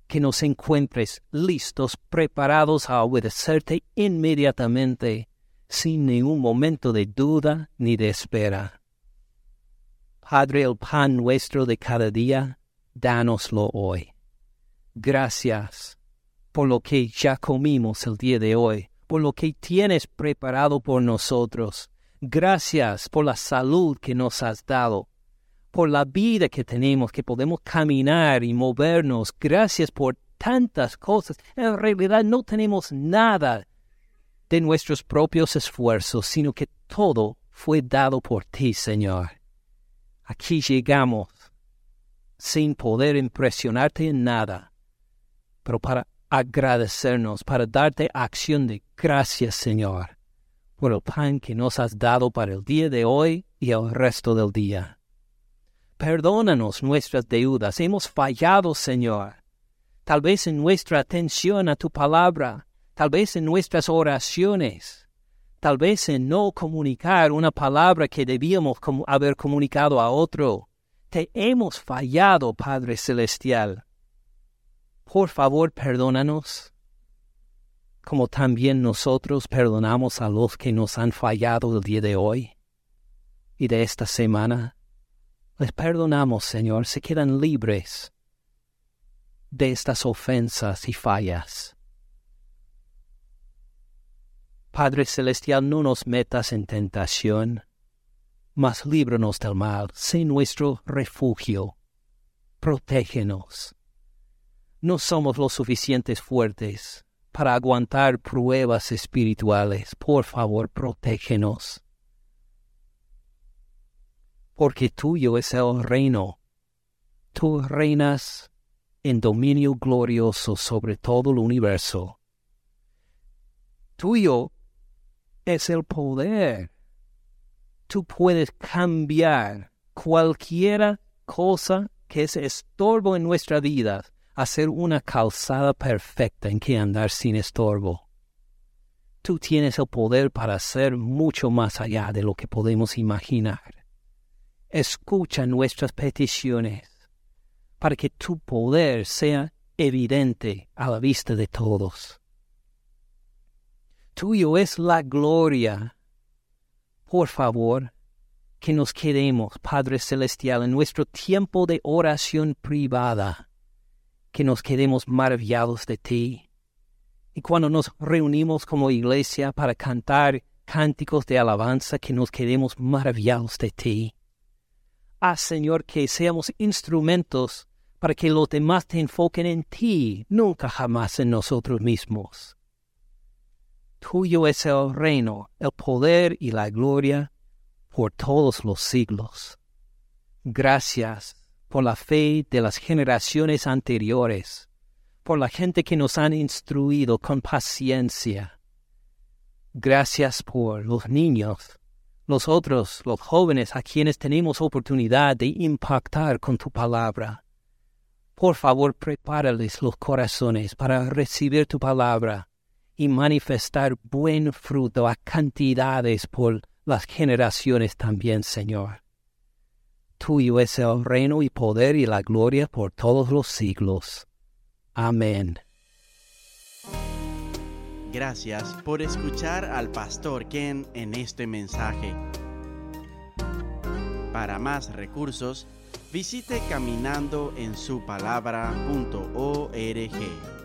Que nos encuentres listos, preparados a obedecerte inmediatamente, sin ningún momento de duda ni de espera. Padre, el pan nuestro de cada día, dánoslo hoy. Gracias por lo que ya comimos el día de hoy, por lo que tienes preparado por nosotros Gracias por la salud que nos has dado, por la vida que tenemos, que podemos caminar y movernos. Gracias por tantas cosas. En realidad no tenemos nada de nuestros propios esfuerzos, sino que todo fue dado por ti, Señor. Aquí llegamos sin poder impresionarte en nada, pero para agradecernos, para darte acción de gracias, Señor, por el pan que nos has dado para el día de hoy y el resto del día. Perdónanos nuestras deudas, hemos fallado, Señor, tal vez en nuestra atención a tu palabra, tal vez en nuestras oraciones, tal vez en no comunicar una palabra que debíamos haber comunicado a otro. Te hemos fallado, Padre Celestial. Por favor, perdónanos, como también nosotros perdonamos a los que nos han fallado el día de hoy y de esta semana. Les perdonamos, Señor, se quedan libres de estas ofensas y fallas. Padre Celestial, no nos metas en tentación, mas líbranos del mal, sé nuestro refugio, protégenos. No somos lo suficientes fuertes para aguantar pruebas espirituales. Por favor, protégenos. Porque tuyo es el reino. Tú reinas en dominio glorioso sobre todo el universo. Tuyo es el poder. Tú puedes cambiar cualquiera cosa que es estorbo en nuestra vida, hacer una calzada perfecta en que andar sin estorbo. Tú tienes el poder para hacer mucho más allá de lo que podemos imaginar. Escucha nuestras peticiones para que tu poder sea evidente a la vista de todos. Tuyo es la gloria. Por favor, que nos quedemos, Padre Celestial, en nuestro tiempo de oración privada, que nos quedemos maravillados de ti. Y cuando nos reunimos como iglesia para cantar cánticos de alabanza, que nos quedemos maravillados de ti. Haz, Señor, que seamos instrumentos para que los demás te enfoquen en ti, nunca jamás en nosotros mismos. Tuyo es el reino, el poder y la gloria por todos los siglos. Gracias por la fe de las generaciones anteriores, por la gente que nos han instruido con paciencia. Gracias por los niños, los otros, los jóvenes a quienes tenemos oportunidad de impactar con tu palabra. Por favor, prepárales los corazones para recibir tu palabra y manifestar buen fruto a cantidades por las generaciones también, Señor. Tuyo es el reino y poder y la gloria por todos los siglos. Amén. Gracias por escuchar al pastor Ken en este mensaje. Para más recursos, visite caminandoensupalabra.org.